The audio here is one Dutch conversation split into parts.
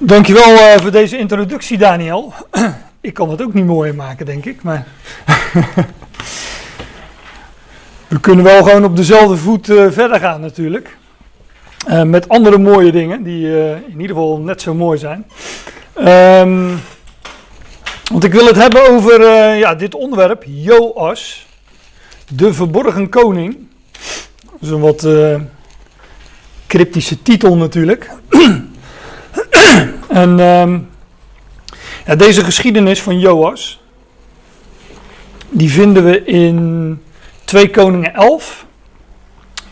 Dankjewel uh, voor deze introductie, Daniel. ik kan het ook niet mooier maken, denk ik. Maar we kunnen wel gewoon op dezelfde voet uh, verder gaan, natuurlijk. Uh, met andere mooie dingen, die in ieder geval net zo mooi zijn. Um, want ik wil het hebben over ja, dit onderwerp, Joas, de verborgen koning. Dat is een wat cryptische titel natuurlijk. en um, ja, deze geschiedenis van Joas, die vinden we in 2 Koningen 11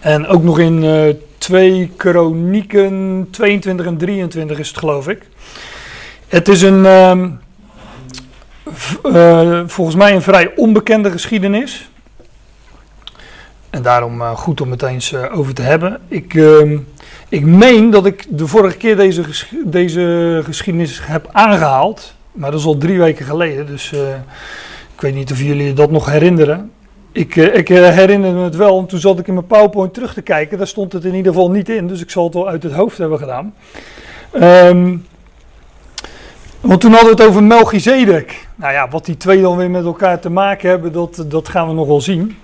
en ook nog in uh, 2 Kronieken 22 en 23 is het geloof ik. Het is een, um, uh, volgens mij een vrij onbekende geschiedenis. En daarom uh, goed om het eens over te hebben. Ik, uh, ik meen dat ik de vorige keer deze, deze geschiedenis heb aangehaald. Maar dat is al drie weken geleden. Dus ik weet niet of jullie dat nog herinneren. Ik, ik herinner me het wel. En toen zat ik in mijn PowerPoint terug te kijken. Daar stond het in ieder geval niet in. Dus ik zal het wel uit het hoofd hebben gedaan. Um, want toen hadden we het over Melchizedek. Nou ja, wat die twee dan weer met elkaar te maken hebben, dat, dat gaan we nog wel zien.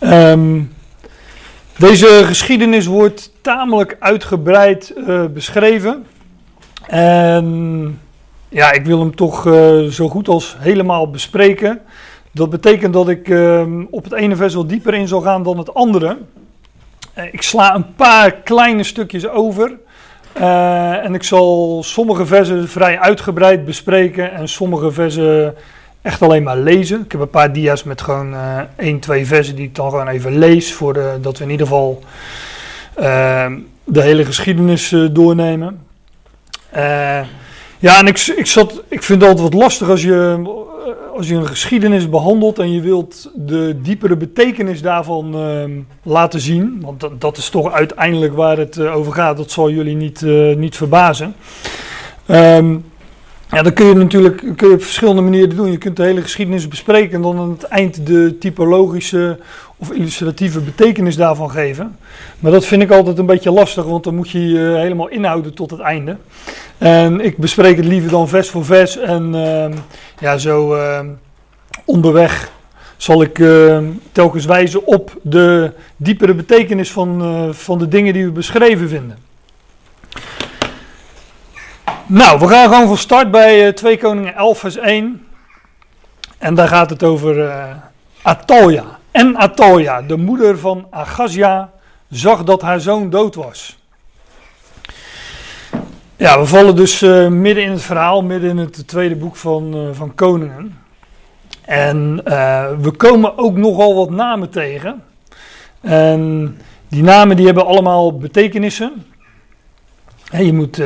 Um, deze geschiedenis wordt tamelijk uitgebreid uh, beschreven. En ja, ik wil hem toch uh, zo goed als helemaal bespreken. Dat betekent dat ik uh, op het ene vers wel dieper in zal gaan dan het andere. Uh, ik sla een paar kleine stukjes over. en ik zal sommige versen vrij uitgebreid bespreken en sommige versen echt alleen maar lezen. Ik heb een paar dia's met gewoon uh, één, twee versen die ik dan gewoon even lees. Voor dat we in ieder geval uh, de hele geschiedenis uh, doornemen. ja, en ik, ik, zat, ik vind het altijd wat lastig als je, als je een geschiedenis behandelt en je wilt de diepere betekenis daarvan ehm, laten zien. Want dat, dat, is toch uiteindelijk waar het over gaat. Dat zal jullie niet, niet verbazen. Um, ja, dat kun je natuurlijk kun je op verschillende manieren doen. Je kunt de hele geschiedenis bespreken en dan aan het eind de typologische of illustratieve betekenis daarvan geven. Maar dat vind ik altijd een beetje lastig, want dan moet je je helemaal inhouden tot het einde. En ik bespreek het liever dan vers voor vers en uh, ja, zo uh, onderweg zal ik uh, telkens wijzen op de diepere betekenis van, eh, van de dingen die we beschreven vinden. Nou, we gaan gewoon van start bij uh, 2 Koningen 11 vers 1. En daar gaat het over uh, Atalja. En Atalja, de moeder van Agazia, zag dat haar zoon dood was. Ja, we vallen dus uh, midden in het verhaal, midden in het tweede boek van, van Koningen. En we komen ook nogal wat namen tegen. En die namen die hebben allemaal betekenissen. En je moet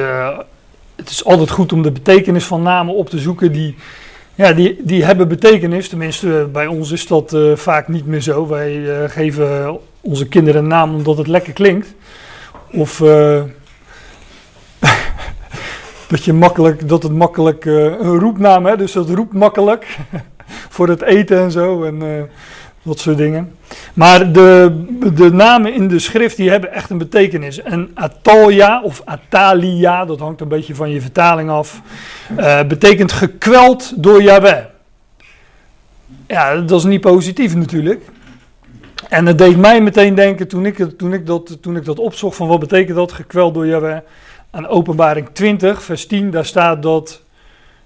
het is altijd goed om de betekenis van namen op te zoeken die, ja, die, die hebben betekenis. Tenminste, eh, bij ons is dat uh, vaak niet meer zo. Wij uh, geven onze kinderen een naam omdat het lekker klinkt. Of uh, dat, je makkelijk, dat het makkelijk een roepnaam is, dus dat roept makkelijk voor het eten en zo. En, dat soort dingen. Maar de, de namen in de schrift die hebben echt een betekenis. En Atalia of Atalia, dat hangt een beetje van je vertaling af, uh, betekent gekweld door Yahweh. Ja, dat is niet positief natuurlijk. En het deed mij meteen denken toen ik, toen ik, dat, toen ik dat opzocht van wat betekent dat gekweld door Yahweh. Aan openbaring 20 vers 10, daar staat dat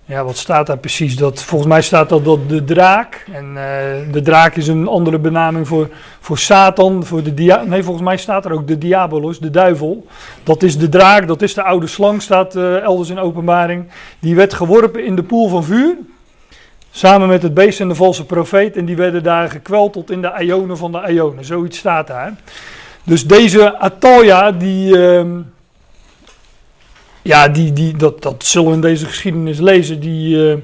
ja, wat staat daar precies? Dat, volgens mij staat dat, dat de draak. En uh, de draak is een andere benaming voor, voor Satan. Voor de nee, volgens mij staat er ook de diabolos, de duivel. Dat is de draak, dat is de oude slang, staat uh, elders in openbaring. Die werd geworpen in de poel van vuur. Samen met het beest en de valse profeet. En die werden daar gekweld tot in de ionen van de ionen. Zoiets staat daar. Dus deze Atalja, die... Uh, ja, die, die, dat, dat zullen we in deze geschiedenis lezen, die uh,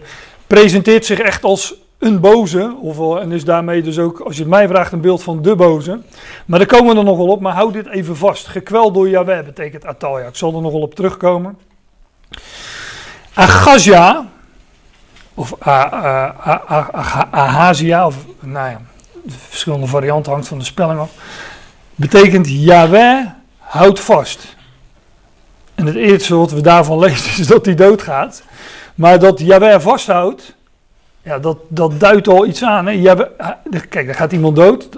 presenteert zich echt als een boze, of, en is daarmee dus ook, als je het mij vraagt, een beeld van de boze. Maar daar komen we er nog wel op, maar houd dit even vast. Gekweld door Yahweh betekent Atalja. Ik zal er nog wel op terugkomen. Agazia, of Ahazia, of nou ja, verschillende varianten hangt van de spelling af, betekent Yahweh houdt vast. En het eerste wat we daarvan lezen is dat hij doodgaat. Maar dat Jaweh vasthoudt, ja, dat, dat duidt al iets aan. Hè? Jaweh, kijk, daar gaat iemand dood.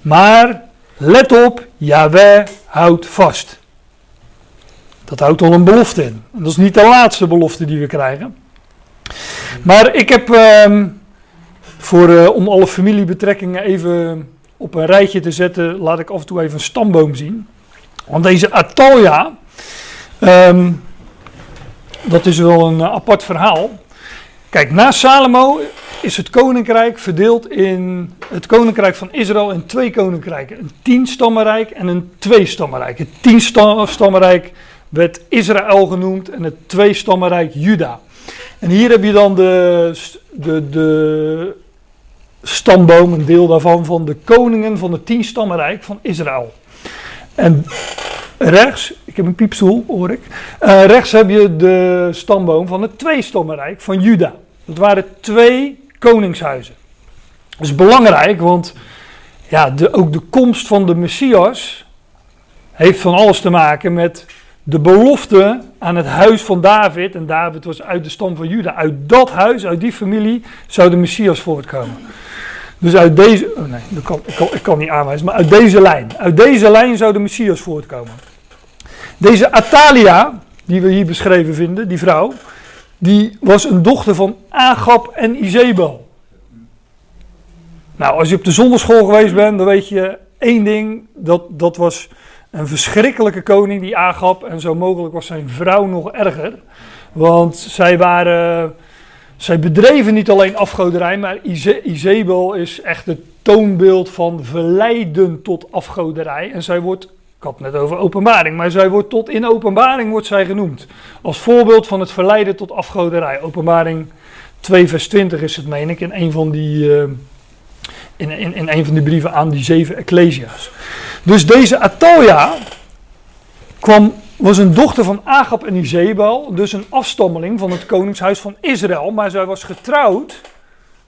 Maar let op, Jaweh houdt vast. Dat houdt al een belofte in. En dat is niet de laatste belofte die we krijgen. Maar ik heb, ehm, voor, uh, om alle familiebetrekkingen even op een rijtje te zetten, laat ik af en toe even een stamboom zien. Want deze Atalja, ehm, dat is wel een apart verhaal. Kijk, na Salomo is het koninkrijk verdeeld in het koninkrijk van Israël in twee koninkrijken. Een tienstammenrijk en een tweestammenrijk. Het tienstammenrijk werd Israël genoemd en het tweestammenrijk Juda. En hier heb je dan de, de, de stamboom, een deel daarvan, van de koningen van het tienstammenrijk van Israël. En rechts, ik heb een piepstoel, hoor ik. Uh, rechts heb je de stamboom van het tweestammenrijk van Juda. Dat waren twee koningshuizen. Dat is belangrijk, want ja, de, ook de komst van de Messias heeft van alles te maken met de belofte aan het huis van David. En David was uit de stam van Juda. Uit dat huis, uit die familie, zou de Messias voortkomen. Dus uit deze, oh nee, ik, kan, ik kan niet aanwijzen, maar uit deze lijn. Uit deze lijn zou de Messias voortkomen. Deze Atalia, die we hier beschreven vinden, die vrouw, die was een dochter van Agab en Izebel. Nou, als je op de zonderschool geweest bent, dan weet je één ding, dat, dat was een verschrikkelijke koning, die Agab, en zo mogelijk was zijn vrouw nog erger. Want zij waren, zij bedreven niet alleen afgoderij, maar Ize, Izebel is echt het toonbeeld van verleiden tot afgoderij. En zij wordt ik had het net over openbaring, maar zij wordt tot in openbaring wordt zij genoemd. Als voorbeeld van het verleiden tot afgoderij. Openbaring 2 vers 20 is het, meen ik, in een van die, uh, in, in, in een van die brieven aan die zeven ecclesia's. Dus deze Atalia kwam, was een dochter van Agab en Izebel, dus een afstammeling van het koningshuis van Israël. Maar zij was getrouwd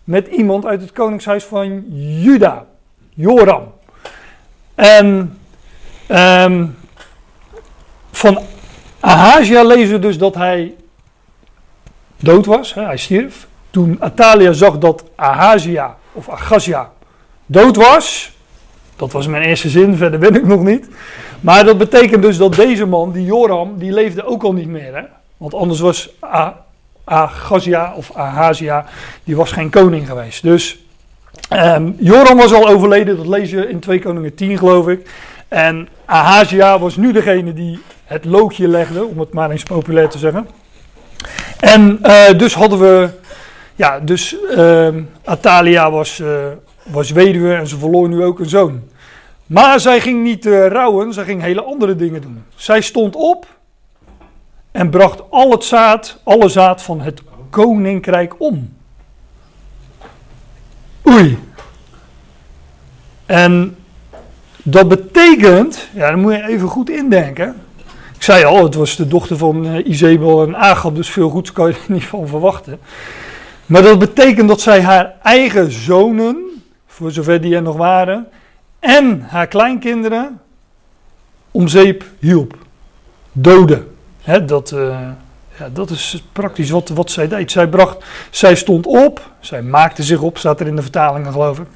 met iemand uit het koningshuis van Juda, Joram. En Um, van Ahazia lezen we dus dat hij dood was, hij stierf. Toen Atalia zag dat Ahazia of Agazia dood was, dat was mijn eerste zin, verder weet ik nog niet. Maar dat betekent dus dat deze man, die Joram, die leefde ook al niet meer. Hè? Want anders was Agazia of Ahazia, die was geen koning geweest. Dus um, Joram was al overleden, dat lees je in 2 Koningen 10 geloof ik. En Ahazia was nu degene die het loodje legde, om het maar eens populair te zeggen. En uh, dus hadden we, ja, dus uh, Atalia was, uh, was weduwe en ze verloor nu ook een zoon. Maar zij ging niet uh, rouwen, zij ging hele andere dingen doen. Zij stond op en bracht al het zaad, alle zaad van het koninkrijk om. Oei. En dat betekent, ja, dan moet je even goed indenken. Ik zei al, het was de dochter van uh, Izebel en Agab, dus veel goeds kan je er niet van verwachten. Maar dat betekent dat zij haar eigen zonen, voor zover die er nog waren, en haar kleinkinderen om zeep hielp. Doden. Dat, uh, ja, dat is praktisch wat, wat zij deed. Zij, bracht, zij stond op, zij maakte zich op, staat er in de vertalingen geloof ik.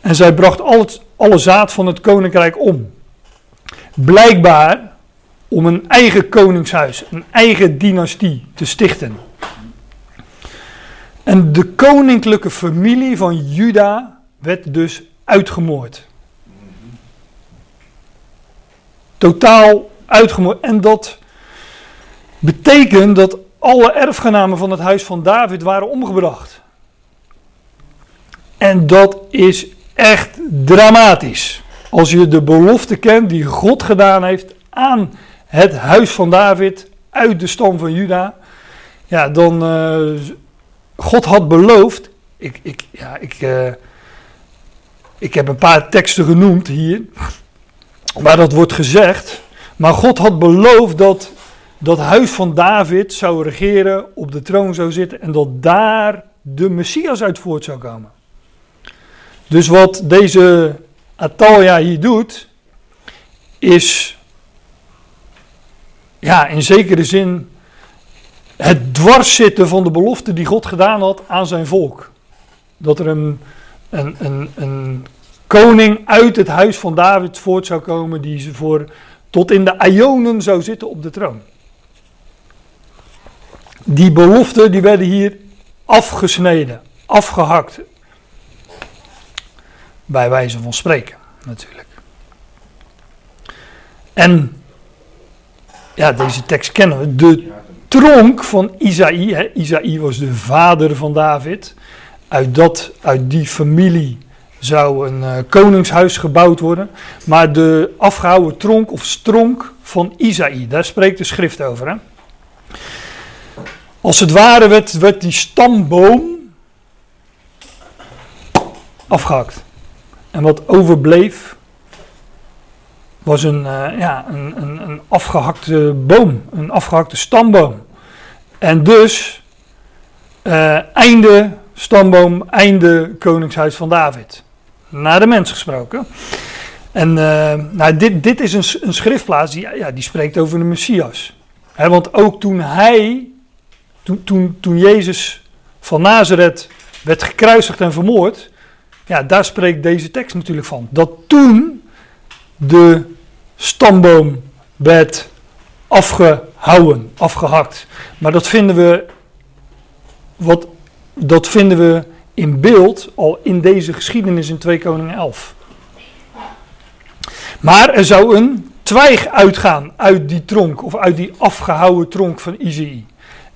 En zij bracht al het, alle zaad van het koninkrijk om. Blijkbaar om een eigen koningshuis, een eigen dynastie te stichten. En de koninklijke familie van Juda werd dus uitgemoord. Totaal uitgemoord. En dat betekent dat alle erfgenamen van het huis van David waren omgebracht. En dat is echt dramatisch. Als je de belofte kent die God gedaan heeft aan het huis van David uit de stam van Juda. Ja, dan. Uh, God had beloofd. Ik, ik, ja, ik, uh, ik heb een paar teksten genoemd hier. Waar dat wordt gezegd. Maar God had beloofd dat dat huis van David zou regeren, op de troon zou zitten. En dat daar de Messias uit voort zou komen. Dus wat deze Atalia hier doet, is ja, in zekere zin het dwarszitten van de belofte die God gedaan had aan zijn volk. Dat er een, een, een, een koning uit het huis van David voort zou komen die ze voor tot in de Ionen zou zitten op de troon. Die beloften die werden hier afgesneden, afgehakt. Bij wijze van spreken, natuurlijk. En ja, deze tekst kennen we. De tronk van Isaïe. Isaïe was de vader van David. Uit, dat, uit die familie zou een uh, koningshuis gebouwd worden. Maar de afgehouden tronk of stronk van Isaïe, daar spreekt de schrift over. Hè? Als het ware werd, werd die stamboom afgehakt. En wat overbleef was een, uh, ja, een, een, een, afgehakte boom, een afgehakte stamboom. En dus uh, einde stamboom, einde koningshuis van David. Naar de mens gesproken. En uh, nou, dit, dit is een, een schriftplaats die, ja, die spreekt over de Messias. He, want ook toen hij, toen, toen, toen Jezus van Nazareth werd gekruisigd en vermoord, ja, daar spreekt deze tekst natuurlijk van. Dat toen de stamboom werd afgehouden, afgehakt. Maar dat vinden we, wat, dat vinden we in beeld al in deze geschiedenis in 2 Koningen 11. Maar er zou een twijg uitgaan uit die tronk, of uit die afgehouwen tronk van Izei.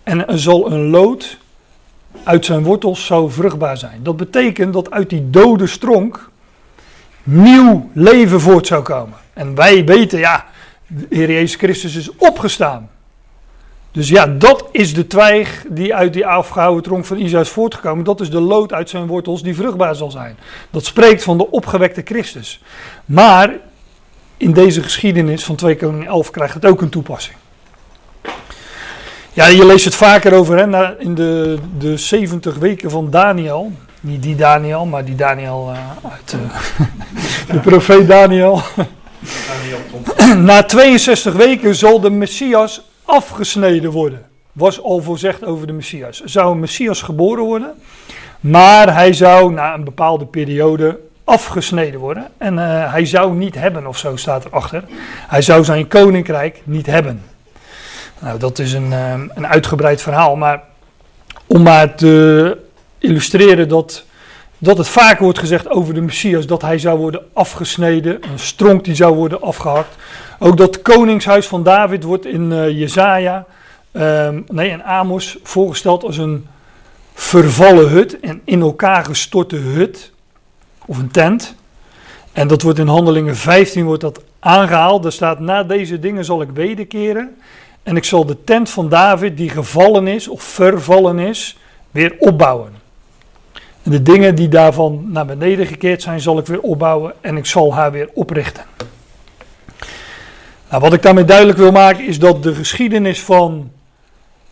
En er zal een lood uit zijn wortels zou vruchtbaar zijn. Dat betekent dat uit die dode stronk nieuw leven voort zou komen. En wij weten, ja, de Heer Jezus Christus is opgestaan. Dus ja, dat is de twijg die uit die afgehouden tronk van Isa is voortgekomen. Dat is de lood uit zijn wortels die vruchtbaar zal zijn. Dat spreekt van de opgewekte Christus. Maar in deze geschiedenis van 2 Koning 11 krijgt het ook een toepassing. Ja, je leest het vaker over hè, in de, de 70 weken van Daniel. Niet die Daniel, maar die Daniel uh, uit uh, de profeet Daniel. Na 62 weken zal de Messias afgesneden worden. Was al voorzegd over de Messias. Er zou een Messias geboren worden, maar hij zou na een bepaalde periode afgesneden worden. En uh, hij zou niet hebben, of zo staat erachter. Hij zou zijn koninkrijk niet hebben. Nou, dat is een, uh, een uitgebreid verhaal, maar om maar te illustreren dat, dat het vaak wordt gezegd over de Messias, dat hij zou worden afgesneden, een stronk die zou worden afgehakt. Ook dat koningshuis van David wordt in uh, Jezaja, um, nee, in Amos voorgesteld als een vervallen hut, en in elkaar gestorte hut, of een tent. En dat wordt in Handelingen 15 wordt dat aangehaald. Er staat, na deze dingen zal ik wederkeren. En ik zal de tent van David, die gevallen is of vervallen is, weer opbouwen. En de dingen die daarvan naar beneden gekeerd zijn, zal ik weer opbouwen en ik zal haar weer oprichten. Nou, wat ik daarmee duidelijk wil maken is dat de geschiedenis van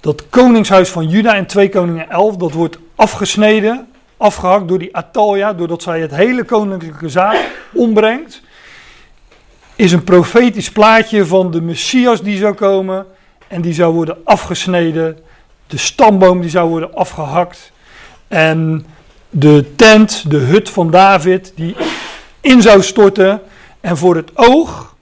dat koningshuis van Juda in 2 Koningen 11, dat wordt afgesneden, afgehakt door die Atalia, doordat zij het hele koninklijke zaak ombrengt, is een profetisch plaatje van de Messias die zou komen en die zou worden afgesneden, de stamboom die zou worden afgehakt en de tent, de hut van David, die in zou storten en voor het oog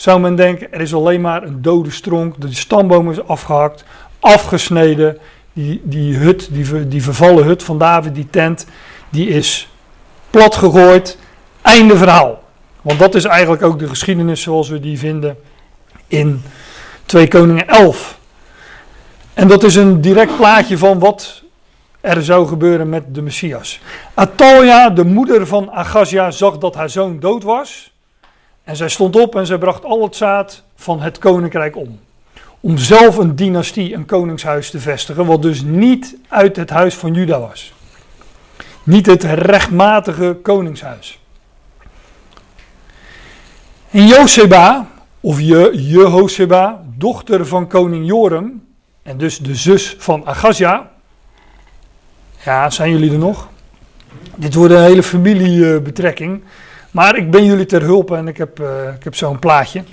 zou men denken, er is alleen maar een dode stronk, de stamboom is afgehakt, afgesneden, die, die hut, die, die vervallen hut van David, die tent, die is plat gegooid, einde verhaal. Want dat is eigenlijk ook de geschiedenis zoals we die vinden in 2 Koningen 11. En dat is een direct plaatje van wat er zou gebeuren met de Messias. Atalia, de moeder van Agazia, zag dat haar zoon dood was. En zij stond op en zij bracht al het zaad van het koninkrijk om. Om zelf een dynastie, een koningshuis te vestigen, wat dus niet uit het huis van Juda was. Niet het rechtmatige koningshuis. En Joseba, of Je, dochter van koning Joram, en dus de zus van Agazia. Ja, zijn jullie er nog? Dit wordt een hele familiebetrekking. Maar ik ben jullie ter hulp en ik heb, uh, ik heb zo'n plaatje.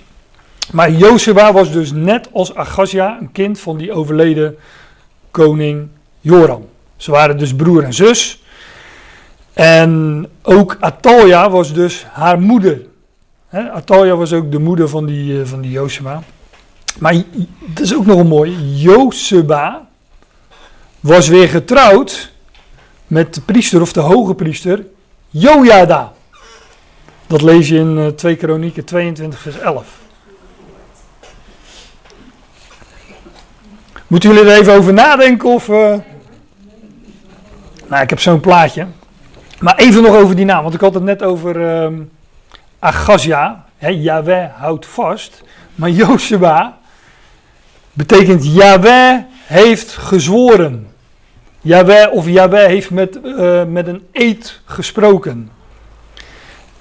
Maar Jozua was dus net als Agazia een kind van die overleden koning Joram. Ze waren dus broer en zus. En ook Atalja was dus haar moeder. He, Atalja was ook de moeder van die, uh, van die Jozua. Maar dat is ook nog een mooi. Jozeba was weer getrouwd met de priester of de hoge priester Jojada. Dat lees je in 2 eh, Kronieken 22 vers 11. Moeten jullie er even over nadenken of... Uh... Nou, ik heb zo'n plaatje. Maar even nog over die naam, want ik had het net over uh, Agazia. Yahweh houdt vast. Maar Joshua betekent Yahweh heeft gezworen. Yahweh of Yahweh heeft met, uh, met een eed gesproken.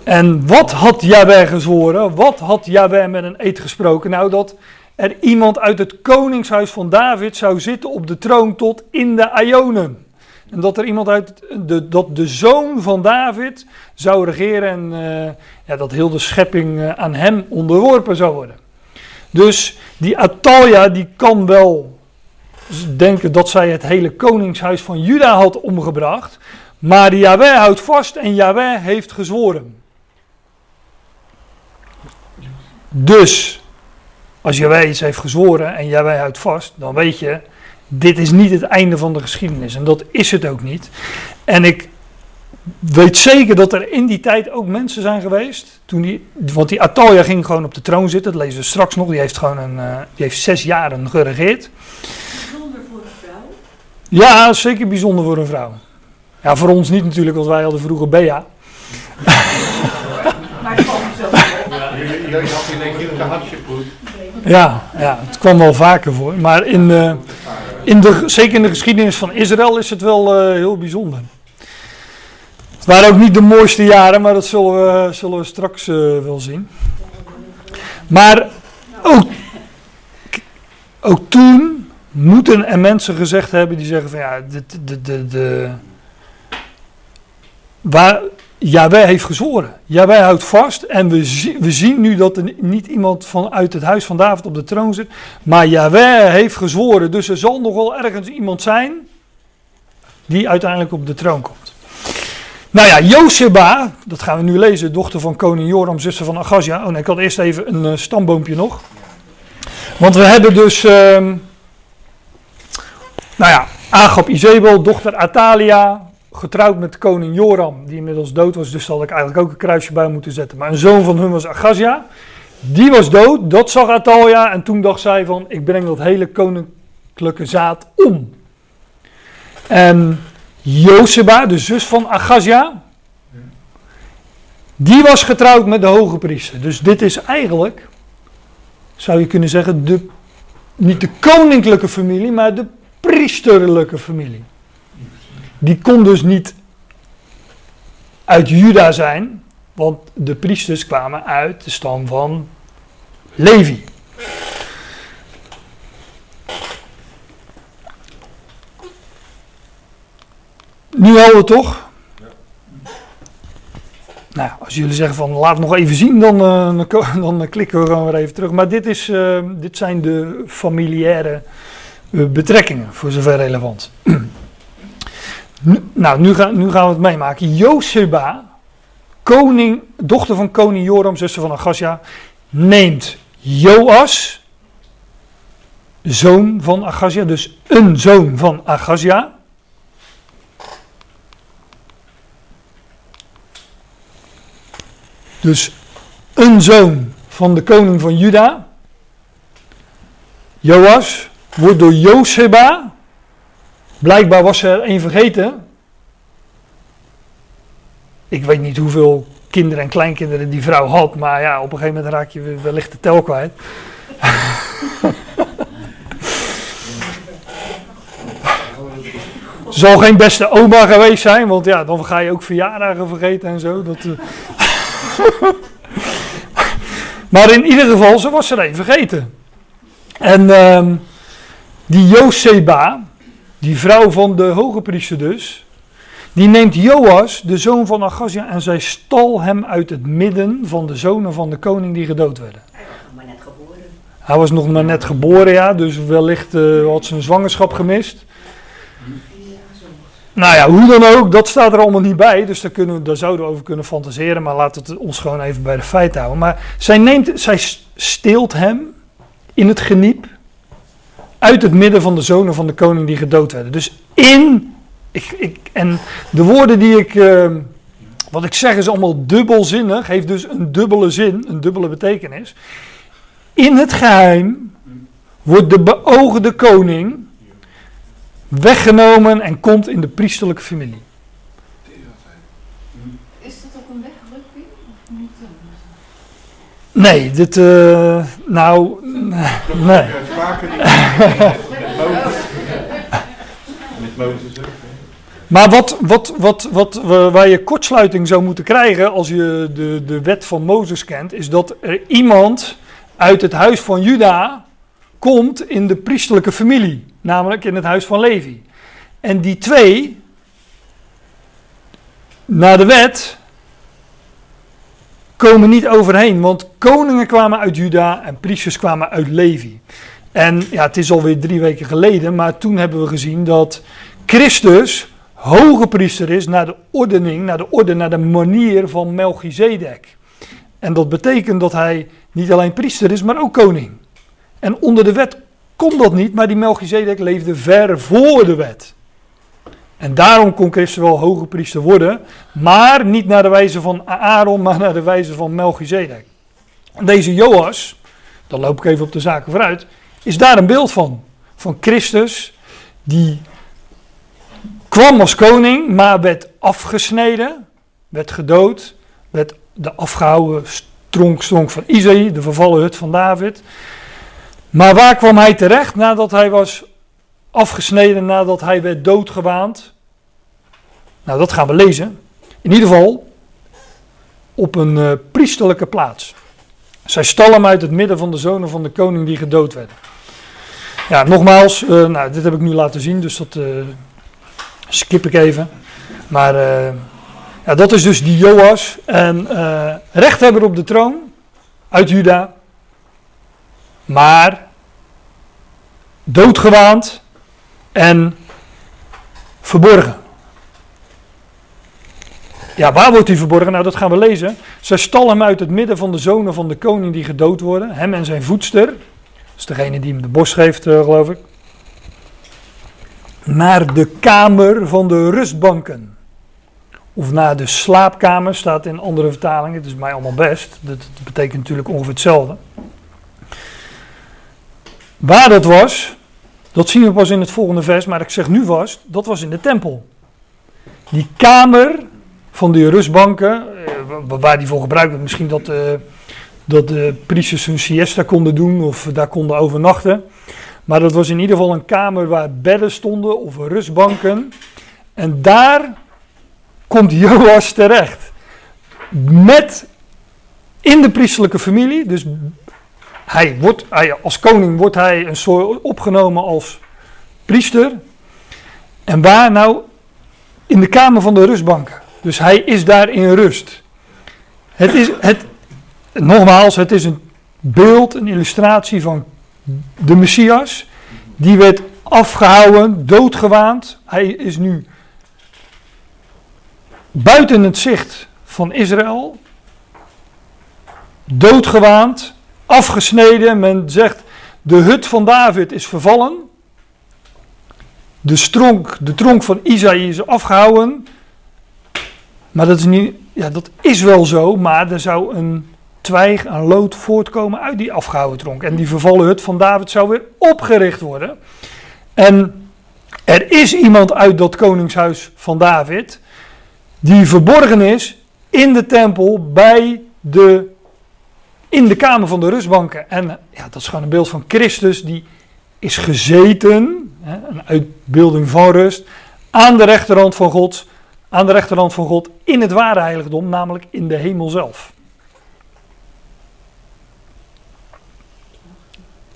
En wat had Yahweh gezworen? Wat had Yahweh met een eed gesproken? Nou, dat er iemand uit het koningshuis van David zou zitten op de troon tot in de Ionen. En dat er iemand uit de, dat de zoon van David zou regeren en uh, ja, dat heel de schepping uh, aan hem onderworpen zou worden. Dus die Atalja die kan wel denken dat zij het hele koningshuis van Juda had omgebracht. Maar Yahweh houdt vast en Yahweh heeft gezworen. Dus, als Yahweh iets heeft gezworen en Yahweh houdt vast, dan weet je, dit is niet het einde van de geschiedenis. En dat is het ook niet. En ik weet zeker dat er in die tijd ook mensen zijn geweest. Toen die, want die Atalja ging gewoon op de troon zitten, dat lezen we straks nog. Die heeft gewoon een, uh, die heeft zes jaren geregeerd. Bijzonder voor een vrouw? Ja, zeker bijzonder voor een vrouw. Ja, voor ons niet natuurlijk, want wij hadden vroeger Bea. Ja, ja, het kwam wel vaker voor. Maar in, uh, in de, zeker in de geschiedenis van Israël is het wel uh, heel bijzonder. Het waren ook niet de mooiste jaren, maar dat zullen we, zullen we straks uh, wel zien. Maar ook, ook toen moeten er mensen gezegd hebben die zeggen van ja, de, de, de, de, waar, Jawel heeft gezworen. Jawel houdt vast. En we, we zien nu dat er niet iemand vanuit het huis van David op de troon zit. Maar Jawel heeft gezworen. Dus er zal nog wel ergens iemand zijn die uiteindelijk op de troon komt. Nou ja, Joseba, dat gaan we nu lezen, dochter van koning Joram, zuster van Agazia. Oh nee, ik had eerst even een uh, stamboompje nog. Want we hebben dus, uh, nou ja, Agab Izebel, dochter Atalia, getrouwd met koning Joram, die inmiddels dood was, dus zal ik eigenlijk ook een kruisje bij moeten zetten. Maar een zoon van hun was Agazia, die was dood, dat zag Atalja en toen dacht zij van, ik breng dat hele koninklijke zaad om. En Joseba, de zus van Agazia, die was getrouwd met de hoge priester. Dus dit is eigenlijk, zou je kunnen zeggen, de, niet de koninklijke familie, maar de priesterlijke familie. Die kon dus niet uit Juda zijn, want de priesters kwamen uit de stam van Levi. Nu helder toch? Nou, als jullie zeggen van laat nog even zien, dan, uh, dan, dan, klikken we gewoon weer even terug. Maar dit, is, uh, dit zijn de familiaire uh, betrekkingen, voor zover relevant. nou, nu, gaan, nu gaan we het meemaken. Joseba, koning, dochter van koning Joram, zuster van Agazia, neemt Joas, zoon van Agazia, dus een zoon van Agazia. Dus een zoon van de koning van Juda. Joas wordt door Joseba, Blijkbaar was er één vergeten. Ik weet niet hoeveel kinderen en kleinkinderen die vrouw had, maar ja, op een gegeven moment raak je wellicht de tel kwijt. Zal geen beste oma geweest zijn, want ja, dan ga je ook verjaardagen vergeten en zo. Dat, uh... maar in ieder geval, ze was er één vergeten. En uh, die Joseba, die vrouw van de hoge priester dus, die neemt Joas, de zoon van Agazia, en zij stal hem uit het midden van de zonen van de koning die gedood werden. Hij was nog maar net geboren. Hij was nog maar net geboren, ja, dus wellicht eh, had zijn zwangerschap gemist. Nou ja, hoe dan ook, dat staat er allemaal niet bij. Dus daar, kunnen, we- daar zouden we over kunnen fantaseren. Maar laten we het ons gewoon even bij de feiten houden. Maar zij, neemt, zij steelt hem in het geniep. Uit het midden van de zonen van de koning die gedood werden. Dus in. Ik, ik, en de woorden die ik. eh, wat ik zeg is allemaal dubbelzinnig. Heeft dus een dubbele zin, een dubbele betekenis. In het geheim wordt de beoogde koning weggenomen en komt in de priesterlijke familie. Is dat ook een wegrukking? Of niet? Nee, dit, eh, nou, nee. Met Mozes. Maar wat, wat, wat, wat, wa- waar je kortsluiting zou moeten krijgen als je de, de wet van Mozes kent, is dat er iemand uit het huis van Juda komt in de priesterlijke familie, namelijk in het huis van Levi. En die twee, naar de wet, komen niet overheen, want koningen kwamen uit Juda en priesters kwamen uit Levi. En ja, het is alweer drie weken geleden, maar toen hebben we gezien dat Christus hoge priester is naar de ordening, naar de orde, naar de manier van Melchizedek. En dat betekent dat hij niet alleen priester is, maar ook koning. En onder de wet kon dat niet, maar die Melchizedek leefde ver voor de wet. En daarom kon Christus wel hoge priester worden, maar niet naar de wijze van Aaron, maar naar de wijze van Melchizedek. Deze Joas, dan loop ik even op de zaken vooruit, is daar een beeld van. Van Christus, die kwam als koning, maar werd afgesneden, werd gedood, werd de afgehouden stronk van Isaïe, de vervallen hut van David. Maar waar kwam hij terecht nadat hij was afgesneden, nadat hij werd doodgewaand? Nou, dat gaan we lezen. In ieder geval op een eh, priesterlijke plaats. Zij stal hem uit het midden van de zonen van de koning die gedood werden. Ja, nogmaals, eh, nou, dit heb ik nu laten zien, dus dat eh, skip ik even. Maar ja, dat is dus die Joas. En rechthebber op de troon uit Juda. Maar doodgewaand en verborgen. Ja, waar wordt hij verborgen? Nou, dat gaan we lezen. Zij stal hem uit het midden van de zonen van de koning die gedood worden. Hem en zijn voedster. Dat is degene die hem de bos geeft, eh, geloof ik. Naar de kamer van de rustbanken. Of naar de slaapkamer, staat in andere vertalingen. Het is mij allemaal best. Dat, dat betekent natuurlijk ongeveer hetzelfde. Waar dat was, dat zien we pas in het volgende vers. Maar ik zeg nu vast, dat was in de tempel. Die kamer van die rustbanken, eh, wa- waar die voor gebruikt. Misschien dat, eh, dat de priesters hun siesta konden doen of daar konden overnachten. Maar dat was in ieder geval een kamer waar bedden stonden of rustbanken. En daar komt Joas terecht. Met in de priestelijke familie. Dus hij wordt, als koning wordt hij een soort opgenomen als priester. En waar nou? In de kamer van de rustbanken. Dus hij is daar in rust. Het is, het, nogmaals, het is een beeld, een illustratie van de Messias. Die werd afgehouden, doodgewaand. Hij is nu buiten het zicht van Israël. Doodgewaand, afgesneden. Men zegt, de hut van David is vervallen. De, stronk, de tronk van Isaïe is afgehouden. Maar dat is, niet, ja, dat is wel zo, maar er zou een twijg, een lood voortkomen uit die afgehouden tronk. En die vervallen hut van David zou weer opgericht worden. En er is iemand uit dat koningshuis van David die verborgen is in de tempel bij de, in de kamer van de rustbanken. En ja, dat is gewoon een beeld van Christus die is gezeten, een uitbeelding van rust, aan de rechterhand van God, aan de rechterhand van God in het ware heiligdom, namelijk in de hemel zelf.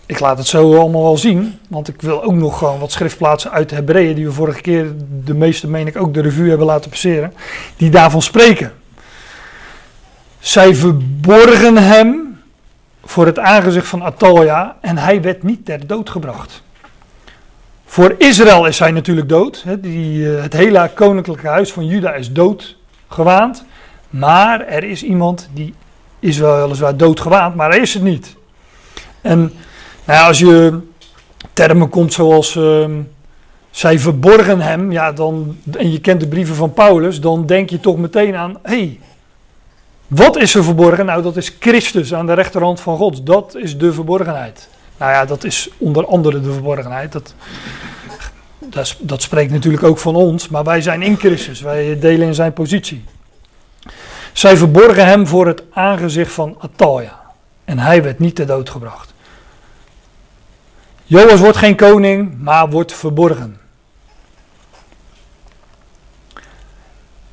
Ik laat het zo allemaal wel zien, want ik wil ook nog gewoon wat schriftplaatsen uit de Hebreeën, die we vorige keer, de meeste meen ik ook de revue hebben laten passeren, die daarvan spreken. Zij verborgen hem voor het aangezicht van Atalia en hij werd niet ter dood gebracht. Voor Israël is hij natuurlijk dood. Hè, die, eh, het hele koninklijke huis van Juda is dood gewaand. Maar er is iemand die is wel weliswaar dood gewaand, maar hij is het niet. En nou als je termen komt zoals ehm, zij verborgen hem, ja, dan, en je kent de brieven van Paulus, dan denk je toch meteen aan, hé, hey, wat is er verborgen? Nou, dat is Christus aan de rechterhand van God. Dat is de verborgenheid. Nou ja, dat is onder andere de verborgenheid. Dat, dat, spreekt natuurlijk ook van ons, maar wij zijn in Christus. Wij delen in zijn positie. Zij verborgen hem voor het aangezicht van Atalia. En hij werd niet ter dood gebracht. Joas wordt geen koning, maar wordt verborgen.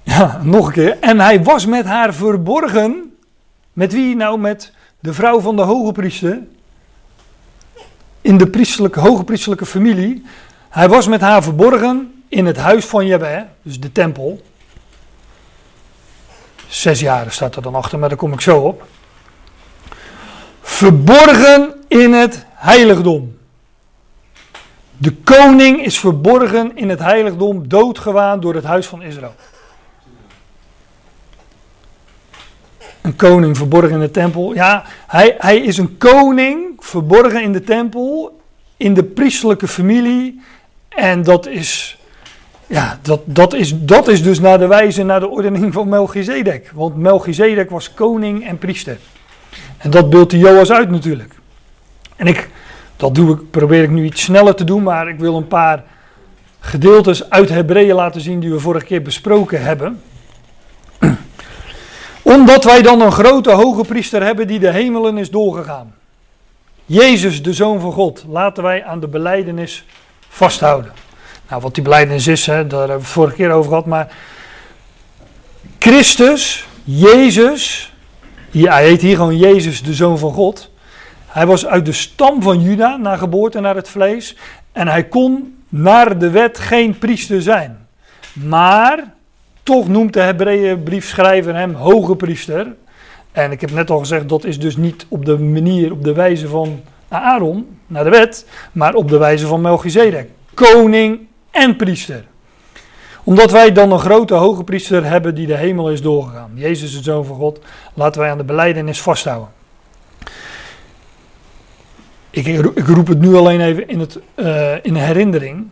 Ja, nog een keer. En hij was met haar verborgen. Met wie nou? Met de vrouw van de hoge priester. In de priesterlijke, hoge priesterlijke familie. Hij was met haar verborgen in het huis van Jahweh, dus de tempel. Zes jaar staat er dan achter, maar daar kom ik zo op. Verborgen in het heiligdom. De koning is verborgen in het heiligdom, doodgewaan door het huis van Israël. Een koning verborgen in de tempel. Ja, hij, hij is een koning verborgen in de tempel, in de priesterlijke familie. En dat is, ja, dat, dat is, dat is dus naar de wijze, naar de ordening van Melchizedek. Want Melchizedek was koning en priester. En dat beeldt de Joas uit natuurlijk. En ik, dat doe ik, probeer ik nu iets sneller te doen, maar ik wil een paar gedeeltes uit Hebreeën laten zien die we vorige keer besproken hebben. Omdat wij dan een grote hoge priester hebben die de hemelen is doorgegaan. Jezus, de Zoon van God, laten wij aan de beleidenis vasthouden. Nou, wat die beleidenis is, hè, daar hebben we het vorige keer over gehad, maar Christus, Jezus, hij heet hier gewoon Jezus, de Zoon van God. Hij was uit de stam van Juda, naar geboorte naar het vlees. En hij kon naar de wet geen priester zijn. Maar toch noemt de Hebreeënbriefschrijver hem hoge priester. En ik heb net al gezegd, dat is dus niet op de manier, op de wijze van Aaron, naar de wet, maar op de wijze van Melchizedek. Koning en priester. Omdat wij dan een grote hoge priester hebben die de hemel is doorgegaan. Jezus, de Zoon van God, laten wij aan de beleidenis vasthouden. Ik, roep het nu alleen even in, het, uh, in herinnering.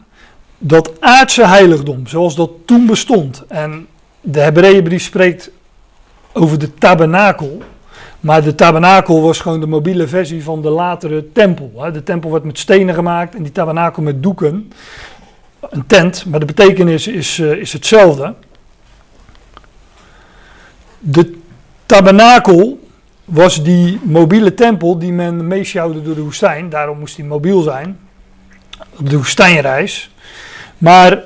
Dat aardse heiligdom, zoals dat toen bestond. En de Hebreeënbrief spreekt over de tabernakel. Maar de tabernakel was gewoon de mobiele versie van de latere tempel. De tempel werd met stenen gemaakt en die tabernakel met doeken. Een tent, maar de betekenis is, uh, is hetzelfde. De tabernakel was die mobiele tempel die men meesjouwde door de woestijn. Daarom moest hij mobiel zijn. Op de woestijnreis. Maar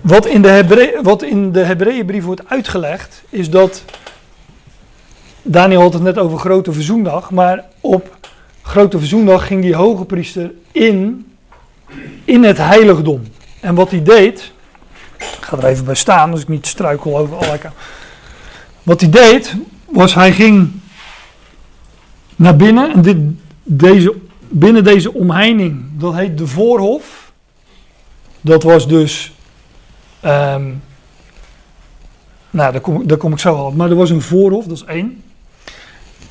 wat in de, Hebre wat in de Hebreeënbrief wordt uitgelegd, is dat. Daniel had het net over Grote Verzoendag. Maar op Grote Verzoendag ging die hoge priester in. in het heiligdom. En wat hij deed. Ik ga er even bij staan, als ik niet struikel over alle. Wat hij deed, was hij ging naar binnen. En deze, binnen deze omheining, dat heet de voorhof. Dat was dus. Um, nou, daar kom, daar kom ik zo al op. Maar er was een voorhof, dat is één.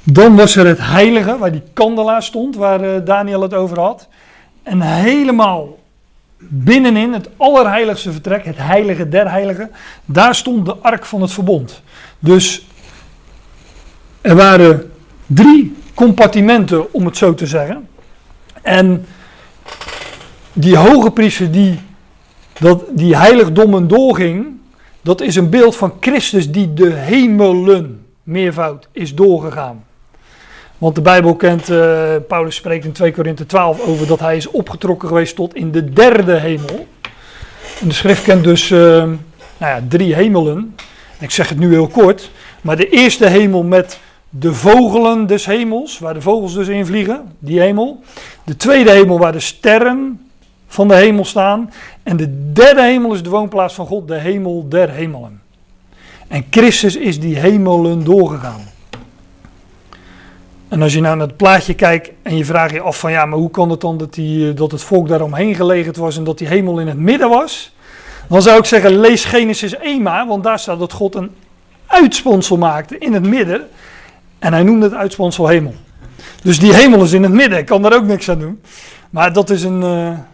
Dan was er het heilige, waar die kandelaar stond, waar uh, Daniel het over had. En helemaal binnenin, het allerheiligste vertrek, het heilige der heiligen, daar stond de ark van het verbond. Dus er waren drie compartimenten, om het zo te zeggen. En die hoge priester die dat die heiligdommen doorging, dat is een beeld van Christus die de hemelen, meervoud, is doorgegaan. Want de Bijbel kent, uh, Paulus spreekt in 2 Korinthe 12 over dat hij is opgetrokken geweest tot in de derde hemel. De schrift kent dus uh, nou ja, drie hemelen. Ik zeg het nu heel kort. Maar de eerste hemel met de vogelen des hemels, waar de vogels dus in vliegen, die hemel. De tweede hemel waar de sterren van de hemel staan. En de derde hemel is de woonplaats van God, de hemel der hemelen. En Christus is die hemelen doorgegaan. En als je nou naar het plaatje kijkt en je vraagt je af van ja, maar hoe kan het dan dat, die, eh, dat het volk daaromheen gelegen was en dat die hemel in het midden was? Dan zou ik zeggen, lees Genesis 1 maar, want daar staat dat God een uitsponsel maakte in het midden. En hij noemde het uitsponsel hemel. Dus die hemel is in het midden, ik kan daar ook niks aan doen. Maar dat is een. eh,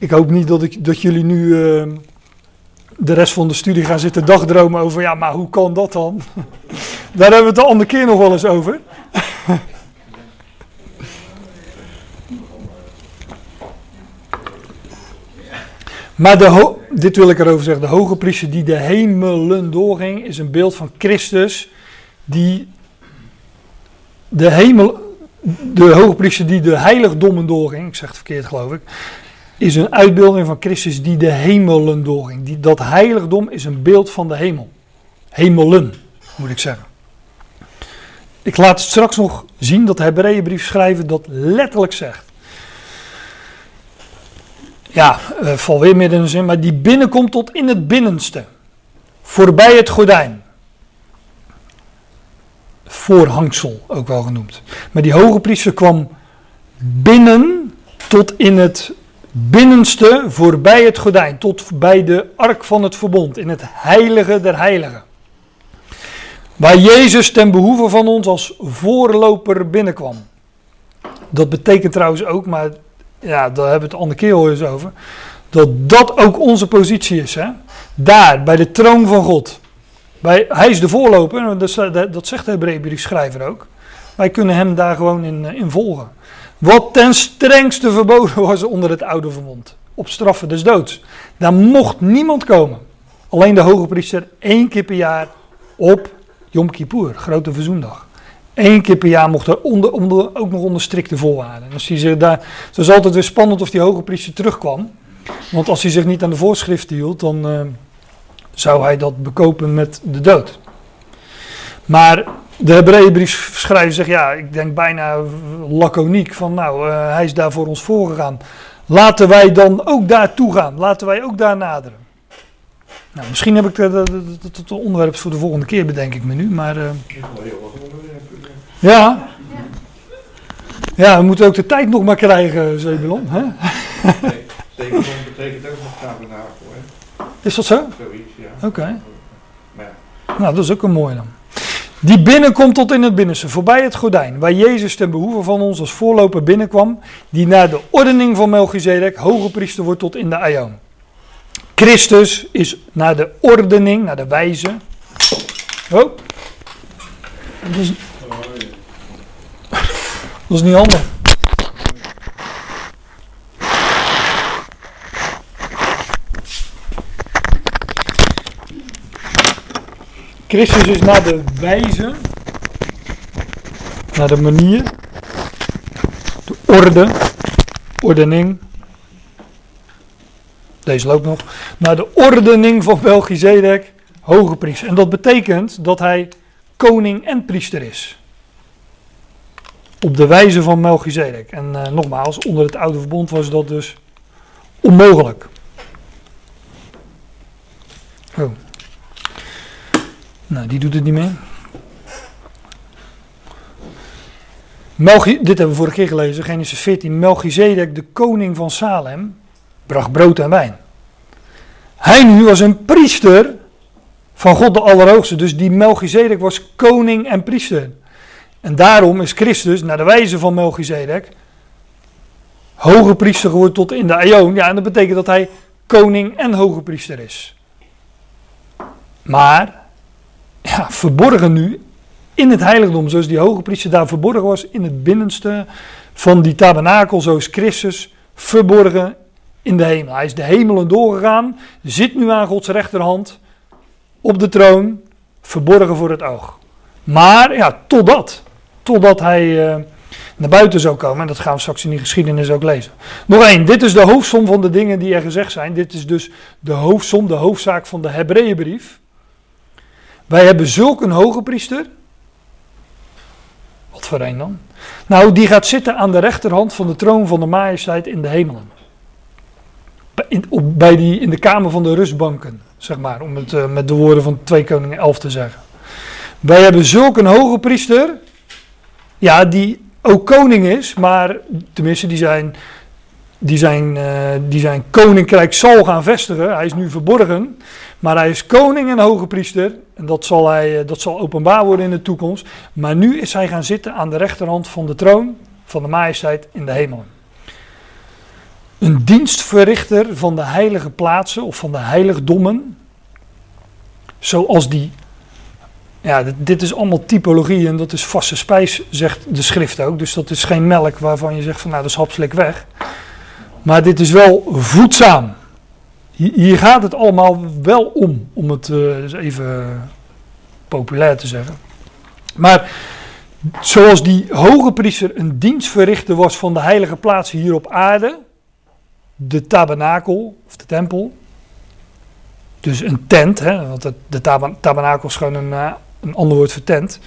ik hoop niet dat, ik, dat jullie nu eh, de rest van de studie gaan zitten dagdromen over. Ja, maar hoe kan dat dan? daar hebben we het de andere keer nog wel eens over. Maar de dit wil ik erover zeggen. De hoge priester die de hemelen doorging, is een beeld van Christus. Die de hemel, de hoge priester die de heiligdommen doorging, ik zeg het verkeerd geloof ik, is een uitbeelding van Christus die de hemelen doorging. Die, dat heiligdom is een beeld van de hemel. Hemelen, moet ik zeggen. Ik laat straks nog zien dat de Hebreeënbrief schrijven dat letterlijk zegt. Ja, uh, val weer midden in de zin, maar die binnenkomt tot in het binnenste. Voorbij het gordijn. Voorhangsel, ook wel genoemd. Maar die hoge priester kwam binnen tot in het binnenste, voorbij het gordijn. Tot bij de ark van het verbond, in het heilige der heiligen. Waar Jezus ten behoeve van ons als voorloper binnenkwam. Dat betekent trouwens ook, maar ja, daar hebben we het andere keer al eens over. Dat dat ook onze positie is. Hè? Daar, bij de troon van God. Hij is de voorloper, dat, zegt de Hebreeënbriefschrijver ook. Wij kunnen hem daar gewoon in, in volgen. Wat ten strengste verboden was onder het oude verbond. Op straffen des doods. Daar mocht niemand komen. Alleen de hoge priester één keer per jaar op Yom Kippur, grote verzoendag. Eén keer per jaar mocht er onder, onder, ook nog onder strikte voorwaarden. En als hij zich daar, het was altijd weer spannend of die hoge priester terugkwam. Want als hij zich niet aan de voorschriften hield, dan uh, zou hij dat bekopen met de dood. Maar de Hebreeënbrief schrijver zegt, ja, ik denk bijna laconiek van, nou, uh, hij is daar voor ons voorgegaan. Laten wij dan ook daar gaan. Laten wij ook daar naderen. Nou, misschien heb ik het onderwerp voor de volgende keer, bedenk ik me nu, maar... Uh, ja. Ja, we moeten ook de tijd nog maar krijgen, Zebulon. Hè? Nee, Zebulon betekent ook nog tabernakel, hè? Is dat zo? Zoiets, ja. Oké. Okay. Nou, dat is ook een mooie dan. Die binnenkomt tot in het binnenste, voorbij het gordijn, waar Jezus ten behoeve van ons als voorloper binnenkwam, die naar de ordening van Melchizedek hoge priester wordt tot in de aion. Christus is naar de ordening, naar de wijze. Oh. Dat is, dat is niet handig. Christus is naar de wijze, naar de manier, de orde, ordening. Deze loopt nog. Naar de ordening van Melchizedek, hoge priester. En dat betekent dat hij koning en priester is. Op de wijze van Melchizedek. En uh, nogmaals, onder het oude verbond was dat dus onmogelijk. Oh. Nou, die doet het niet meer. Melchi dit hebben we vorige keer gelezen, Genesis 14. Melchizedek, de koning van Salem, bracht brood en wijn. Hij nu was een priester van God de Allerhoogste. Dus die Melchizedek was koning en priester. En daarom is Christus, naar de wijze van Melchizedek, hoge priester geworden tot in de Aion. Ja, en dat betekent dat hij koning en hoge priester is. Maar, ja, verborgen nu in het heiligdom, zoals die hoge priester daar verborgen was, in het binnenste van die tabernakel, zo is Christus verborgen in de hemel. Hij is de hemelen doorgegaan, zit nu aan Gods rechterhand op de troon, verborgen voor het oog. Maar ja, totdat, totdat hij uh, naar buiten zou komen, en dat gaan we straks in die geschiedenis ook lezen. Nog één, dit is de hoofdsom van de dingen die er gezegd zijn. Dit is dus de hoofdsom, de hoofdzaak van de Hebreeënbrief. Wij hebben zulk een hoge priester. Wat voor een dan? Nou, die gaat zitten aan de rechterhand van de troon van de majesteit in de hemelen. In, bij die, in de kamer van de rustbanken, zeg maar, om het uh, met de woorden van 2 Koningen 11 te zeggen. Wij hebben zulk een hoge priester, Ja, die ook koning is, maar tenminste die zijn, die zijn, eh, die zijn koninkrijk zal gaan vestigen. Hij is nu verborgen, maar hij is koning en hoge priester. En dat zal, hij, eh, dat zal openbaar worden in de toekomst. Maar nu is hij gaan zitten aan de rechterhand van de troon van de majesteit in de hemel. Een dienstverrichter van de heilige plaatsen of van de heiligdommen. Zoals die ja, dit, dit, is allemaal typologie en dat is vaste spijs, zegt de schrift ook. Dus dat is geen melk waarvan je zegt van nou dat is hapslik weg. Maar dit is wel voedzaam. Hier gaat het allemaal wel om, om het uh, even populair te zeggen. Maar zoals die hoge priester een dienstverrichter was van de heilige plaatsen hier op aarde, de tabernakel of de tempel, dus een tent, hè, want de, de tabernakel is gewoon een, uh, een ander woord voor tent.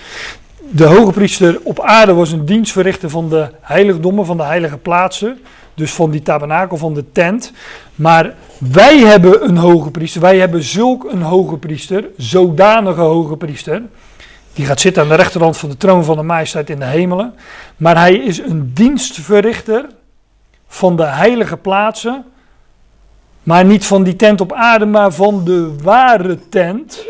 De hoge priester op aarde was een dienstverrichter van de heiligdommen, van de heilige plaatsen. Dus van die tabernakel, van de tent. Maar wij hebben een hoge priester, wij hebben zulk een hoge priester, zodanige hoge priester. Die gaat zitten aan de rechterhand van de troon van de majesteit in de hemelen. Maar hij is een dienstverrichter van de heilige plaatsen. Maar niet van die tent op aarde, maar van de ware tent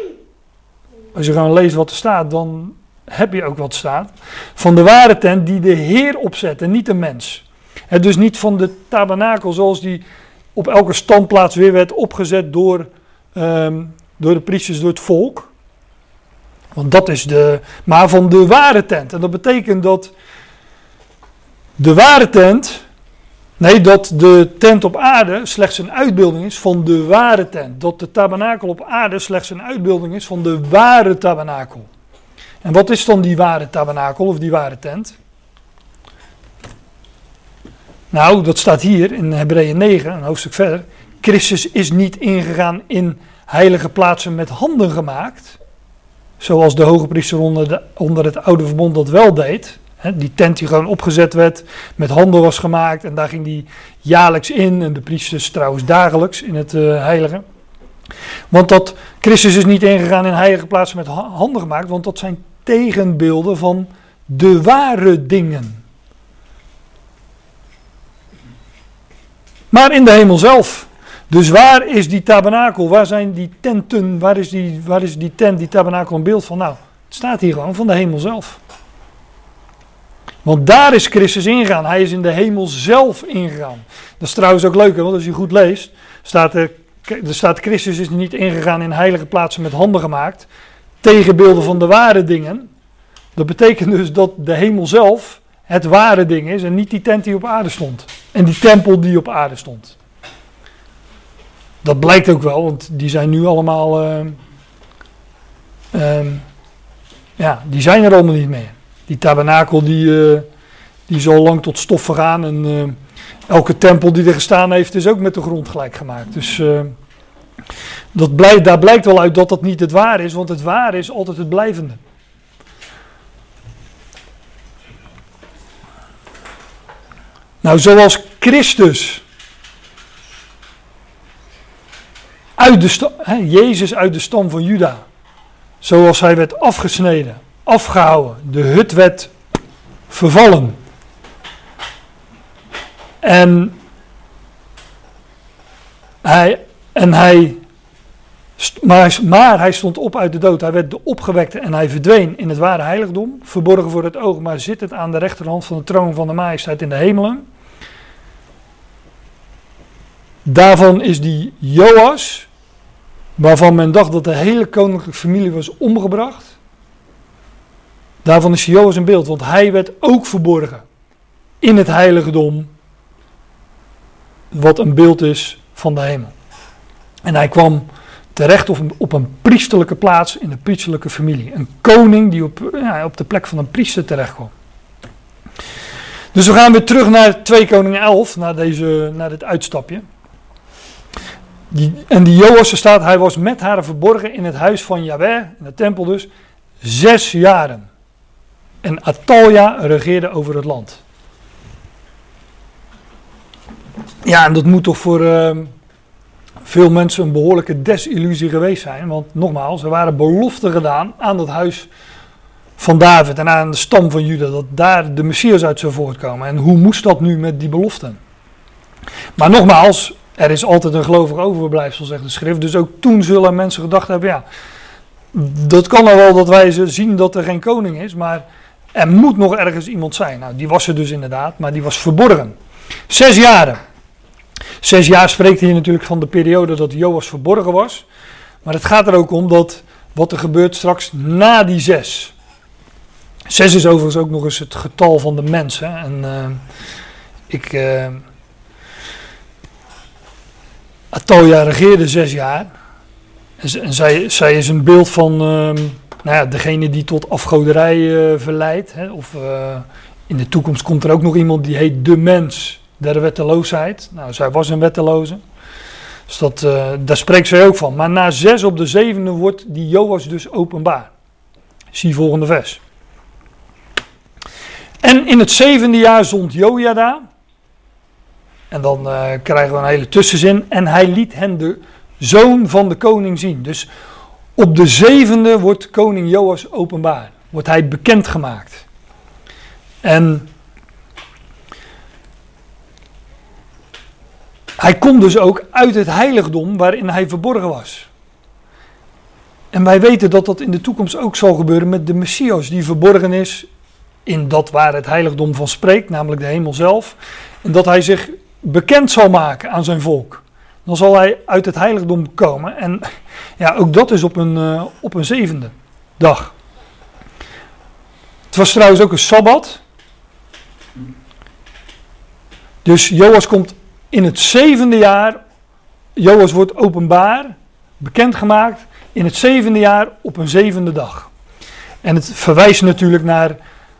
als je gewoon leest wat er staat, dan heb je ook wat staat. Van de ware tent die de Heer opzet en niet de mens. En dus niet van de tabernakel zoals die op elke standplaats weer werd opgezet door, um, door de priesters, door het volk. Want dat is de. Maar van de ware tent. En dat betekent dat de ware tent Nee, dat de tent op aarde slechts een uitbeelding is van de ware tent. Dat de tabernakel op aarde slechts een uitbeelding is van de ware tabernakel. En wat is dan die ware tabernakel of die ware tent? Nou, dat staat hier in Hebreeën 9, een hoofdstuk verder. Christus is niet ingegaan in heilige plaatsen met handen gemaakt. Zoals de hoge priester onder, de, onder het oude verbond dat wel deed die tent die gewoon opgezet werd, met handen was gemaakt en daar ging die jaarlijks in en de priesters trouwens dagelijks in het uh, heilige. Want dat Christus is niet ingegaan in heilige plaatsen met handen gemaakt, want dat zijn tegenbeelden van de ware dingen. Maar in de hemel zelf. Dus waar is die tabernakel? Waar zijn die tenten? Waar is die, waar is die tent, die tabernakel een beeld van? Nou, het staat hier gewoon van de hemel zelf. Want daar is Christus ingegaan. Hij is in de hemel zelf ingegaan. Dat is trouwens ook leuk, want als je goed leest, staat er, er staat Christus is niet ingegaan in heilige plaatsen met handen gemaakt. Tegenbeelden van de ware dingen. Dat betekent dus dat de hemel zelf het ware ding is en niet die tent die op aarde stond. En die tempel die op aarde stond. Dat blijkt ook wel, want die zijn nu allemaal. Uh, uh, ja, die zijn er allemaal niet meer. Die tabernakel die, uh, die al lang tot stof vergaan. En uh, elke tempel die er gestaan heeft is ook met de grond gelijk gemaakt. Dus uh, dat blijkt, daar blijkt wel uit dat dat niet het waar is. Want het waar is altijd het blijvende. Nou, zoals Christus uit de Jezus uit de stam van Juda, zoals hij werd afgesneden afgehouden. De hut werd vervallen. En hij, en hij, maar hij stond op uit de dood. Hij werd de opgewekte en hij verdween in het ware heiligdom. Verborgen voor het oog, maar zit het aan de rechterhand van de troon van de majesteit in de hemelen. Daarvan is die Joas, waarvan men dacht dat de hele koninklijke familie was omgebracht. Daarvan is Joas een beeld, want hij werd ook verborgen in het heiligdom, wat een beeld is van de hemel. En hij kwam terecht op een, op priesterlijke plaats in de priesterlijke familie. Een koning die op, ja, op de plek van een priester terecht kwam. Dus we gaan weer terug naar 2 Koningen 11, naar, deze, naar dit uitstapje. En die Joas staat, hij was met haar verborgen in het huis van Yahweh, in de tempel dus, zes jaren. En Atalja regeerde over het land. Ja, en dat moet toch voor uh, veel mensen een behoorlijke desillusie geweest zijn. Want nogmaals, er waren beloften gedaan aan dat huis van David en aan de stam van Juda, dat daar de Messias uit zou voortkomen. En hoe moest dat nu met die beloften? Maar nogmaals, er is altijd een gelovig overblijfsel, zegt de schrift. Dus ook toen zullen mensen gedacht hebben, ja, dat kan nou wel dat wij zien dat er geen koning is, maar er moet nog ergens iemand zijn. Nou, die was er dus inderdaad, maar die was verborgen. Zes jaren. Zes jaar spreekt hier natuurlijk van de periode dat Joas verborgen was. Maar het gaat er ook om dat wat er gebeurt straks na die zes. Zes is overigens ook nog eens het getal van de mensen. En uh, ik. Uh, Atalia regeerde zes jaar. En, zij, zij, is een beeld van uh, nou ja, degene die tot afgoderij uh, verleidt. Of in de toekomst komt er ook nog iemand die heet de mens der wetteloosheid. Nou, zij was een wetteloze. Dus dat, uh, daar spreekt zij ook van. Maar na zes op de zevende wordt die Joas dus openbaar. Zie volgende vers. En in het zevende jaar zond Jojada. En dan uh, krijgen we een hele tussenzin. En hij liet hen de zoon van de koning zien. Dus op de zevende wordt koning Joas openbaar. Wordt hij bekendgemaakt. En Hij komt dus ook uit het heiligdom waarin hij verborgen was. En wij weten dat dat in de toekomst ook zal gebeuren met de Messias, die verborgen is in dat waar het heiligdom van spreekt, namelijk de hemel zelf. En dat hij zich bekend zal maken aan zijn volk. Dan zal hij uit het heiligdom komen. En ja, ook dat is op een, uh, op een zevende dag. Het was trouwens ook een sabbat. Dus Joas komt in het zevende jaar, Joas wordt openbaar, bekendgemaakt, in het zevende jaar op een zevende dag. En het verwijst natuurlijk naar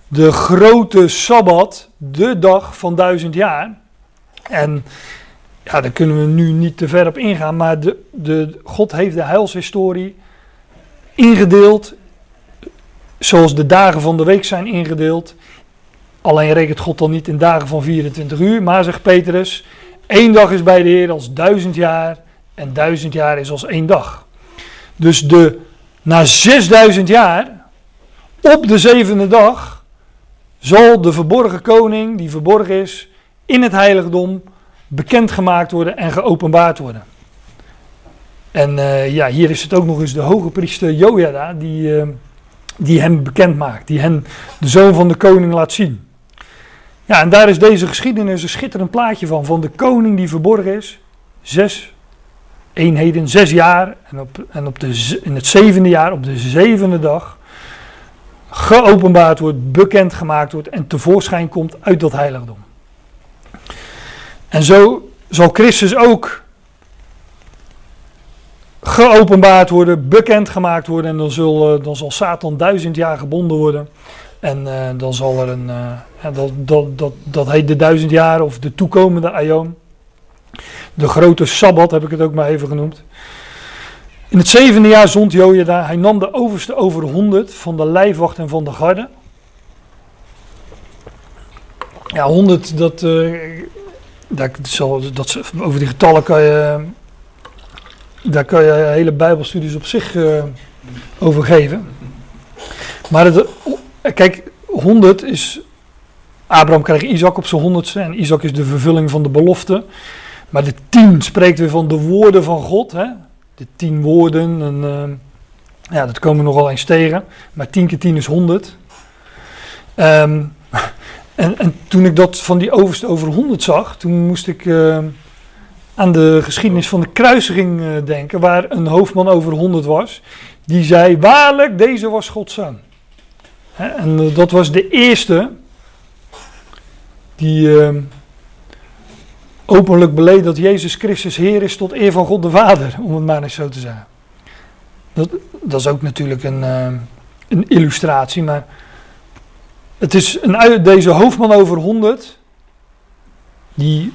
de grote Sabbat, de dag van duizend jaar. En ja, daar kunnen we nu niet te ver op ingaan, maar de, de, God heeft de heilshistorie ingedeeld zoals de dagen van de week zijn ingedeeld. Alleen rekent God dan niet in dagen van 24 uur, maar zegt Petrus, Eén dag is bij de Heer als duizend jaar en duizend jaar is als één dag. Dus de, na 6000 jaar, op de zevende dag, zal de verborgen koning, die verborgen is, in het heiligdom bekendgemaakt worden en geopenbaard worden. En uh, ja, hier is het ook nog eens de hoge priester Jojada die, uh, die hem bekend maakt, die hen de zoon van de koning laat zien. Ja, en daar is deze geschiedenis een schitterend plaatje van. Van de koning die verborgen is. Zes eenheden, zes jaar. En, op, en op de, in het zevende jaar, op de zevende dag. Geopenbaard wordt, bekendgemaakt wordt. En tevoorschijn komt uit dat heiligdom. En zo zal Christus ook geopenbaard worden, bekendgemaakt worden. En dan, zal, dan zal Satan duizend jaar gebonden worden. En uh, dan zal er een, ja, dat, dat, dat, dat heet de duizend jaar of de toekomende Aion. De grote Sabbat heb ik het ook maar even genoemd. In het zevende jaar zond Jojada, hij nam de overste over honderd van de lijfwacht en van de garde. Ja, honderd, dat, uh, dat, zal, dat, over die getallen kan je, daar kan je hele bijbelstudies op zich over geven. Maar het, Kijk, 100 is. Abraham krijgt Isaac op zijn honderdste en Isaac is de vervulling van de belofte. Maar de 10 spreekt weer van de woorden van God. Hè? De 10 woorden. En, uh, ja, dat komen we nogal eens tegen. Maar 10 keer 10 is 100. Um, ehm, en, en, toen ik dat van die overste over 100 zag, toen moest ik uh, aan de geschiedenis van de kruisiging uh, denken, waar een hoofdman over 100 was. Die zei: Waarlijk, deze was Gods zoon. En eh, dat was de eerste die openlijk beleed dat Jezus Christus Heer is tot eer van God de Vader, om het maar eens zo te zeggen. Dat, dat is ook natuurlijk een, een illustratie, maar het is een, deze hoofdman over 100 die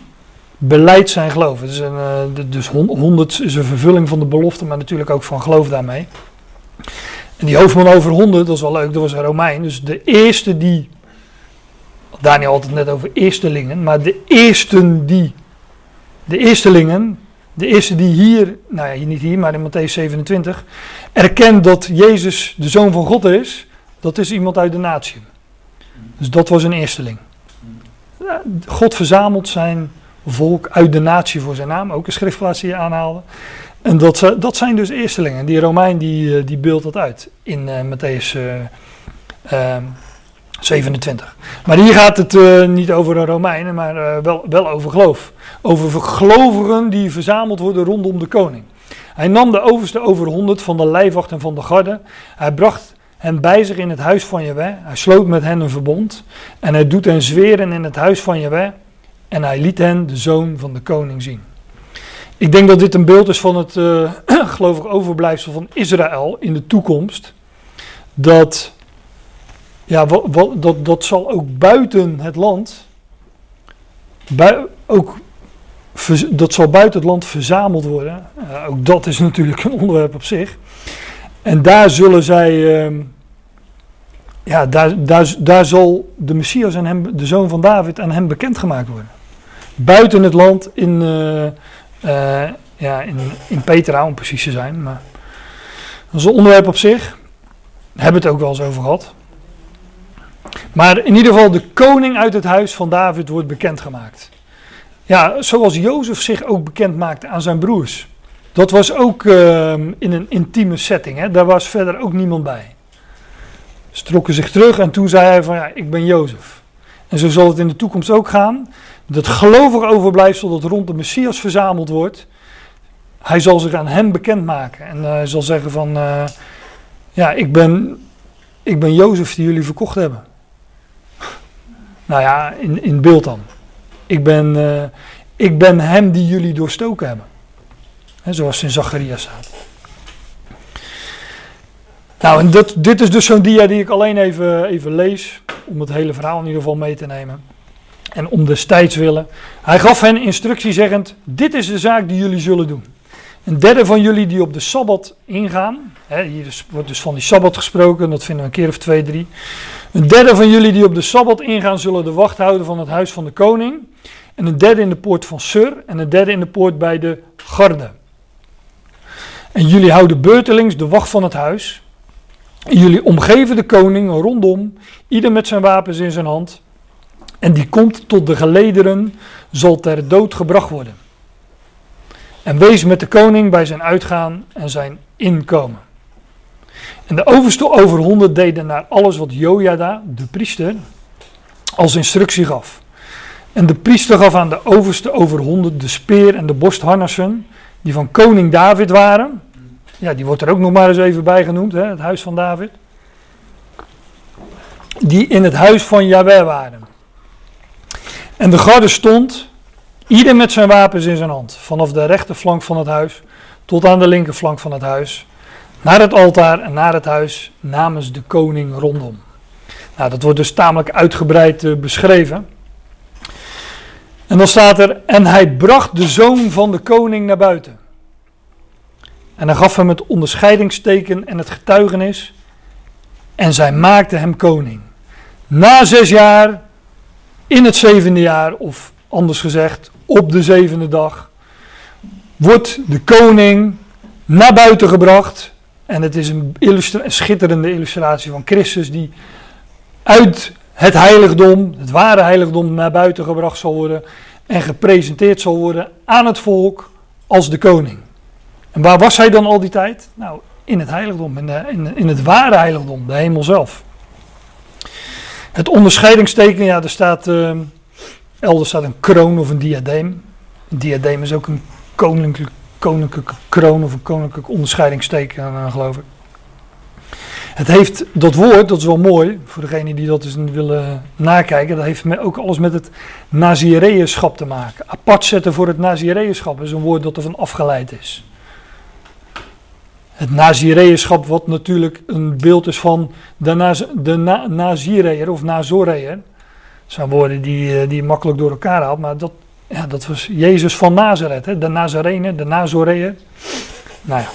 beleidt zijn geloof. Het is een, uh, dus 100 is een vervulling van de belofte, maar natuurlijk ook van geloof daarmee. En die hoofdman over honderd, dat is wel leuk, dat was een Romein. Dus de eerste die, Daniel altijd net over eerstelingen, maar de eersten die, de eerstelingen, de eerste die hier, nou ja, niet hier, maar in Matthäus 27, erkent dat Jezus de Zoon van God is, dat is iemand uit de natie. Dus dat was een eersteling. God verzamelt zijn volk uit de natie voor zijn naam, ook een schriftplaats die je aanhaalde. En dat, dat zijn dus eerstelingen. Die Romein die, eh, die beeldt dat uit in eh Matthäus eh, ehm, 27. Maar hier gaat het niet over een Romeinen, maar wel, wel over geloof. Over gelovigen die verzameld worden rondom de koning. Hij nam de overste over honderd van de lijfwacht en van de garde. Hij bracht hen bij zich in het huis van Jewe. Hij sloot met hen een verbond. En hij doet hen zweren in het huis van Jewe. En hij liet hen de zoon van de koning zien. Ik denk dat dit een beeld is van het eh gelovig overblijfsel van Israël in de toekomst. Dat, ja, dat, dat zal ook buiten het land, ook, dat zal buiten het land verzameld worden. Eh, ook dat is natuurlijk een onderwerp op zich. En daar zullen zij, ehm, ja, daar, daar, daar zal de Messias en hem, de zoon van David aan hem bekendgemaakt worden. Buiten het land in, eh, eh, ja, in, in Petra, om precies te zijn. Maar dat is een onderwerp op zich. Daar hebben we het ook wel eens over gehad. Maar in ieder geval, de koning uit het huis van David wordt bekendgemaakt. Ja, zoals Jozef zich ook bekend maakte aan zijn broers. Dat was ook ehm, in een intieme setting. Hè? Daar was verder ook niemand bij. Ze trokken zich terug en toen zei hij van ja, ik ben Jozef. En zo zal het in de toekomst ook gaan. Dat gelovig overblijfsel dat rond de Messias verzameld wordt. Hij zal zich aan hem bekendmaken. En eh, hij zal zeggen van eh, ja, ik ben, ik ben Jozef die jullie verkocht hebben. Nou ja, in, in beeld dan. Ik ben, eh, ik ben hem die jullie doorstoken hebben. Zoals in Zachariah staat. Nou, en dit is dus zo'n dia die ik alleen even, even lees. Om het hele verhaal in ieder geval mee te nemen. En om destijds willen. Hij gaf hen instructie zeggend: Dit is de zaak die jullie zullen doen. Een derde van jullie die op de sabbat ingaan. Hier wordt dus van die sabbat gesproken, dat vinden we een keer of twee, drie. Een derde van jullie die op de sabbat ingaan, zullen de wacht houden van het huis van de koning. En een derde in de poort van Sur. En een derde in de poort bij de garde. En jullie houden beurtelings de wacht van het huis. En jullie omgeven de koning rondom, ieder met zijn wapens in zijn hand. En die komt tot de gelederen, zal ter dood gebracht worden. En wees met de koning bij zijn uitgaan en zijn inkomen. En de overste over honderd deden naar alles wat Jojada, de priester, als instructie gaf. En de priester gaf aan de overste over honderd de speer en de borstharnassen, die van koning David waren. Ja, die wordt er ook nog maar eens even bij genoemd, hè, het huis van David. Die in het huis van Jahweh waren. En de garde stond, ieder met zijn wapens in zijn hand, vanaf de rechterflank van het huis tot aan de linkerflank van het huis, naar het altaar en naar het huis namens de koning rondom. Nou, dat wordt dus tamelijk uitgebreid eh, beschreven. En dan staat er, en hij bracht de zoon van de koning naar buiten. En hij gaf hem het onderscheidingsteken en het getuigenis. En zij maakte hem koning. Na zes jaar, in het zevende jaar, of anders gezegd, op de zevende dag, wordt de koning naar buiten gebracht. En het is een, een schitterende illustratie van Christus die uit het heiligdom, het ware heiligdom, naar buiten gebracht zal worden. En gepresenteerd zal worden aan het volk als de koning. Waar was hij dan al die tijd? Nou, in het heiligdom, in, de, in, in het ware heiligdom, de hemel zelf. Het onderscheidingsteken, ja, er staat, eh, elders staat een kroon of een diadeem. Een diadeem is ook een koninklijk, koninklijke kroon of een koninklijk onderscheidingsteken, eh, geloof ik. Het heeft dat woord, dat is wel mooi, voor degenen die dat eens willen nakijken, dat heeft ook alles met het Nazireënschap te maken. Apart zetten voor het Nazireënschap is een woord dat ervan afgeleid is. Het Nazireënschap, wat natuurlijk een beeld is van de, Naz de of Nazoreër. Dat zijn woorden die, eh, die je makkelijk door elkaar haalt, maar dat, ja, dat was Jezus van Nazareth, hè? de Nazarenen, de Nazoreër. Nou ja,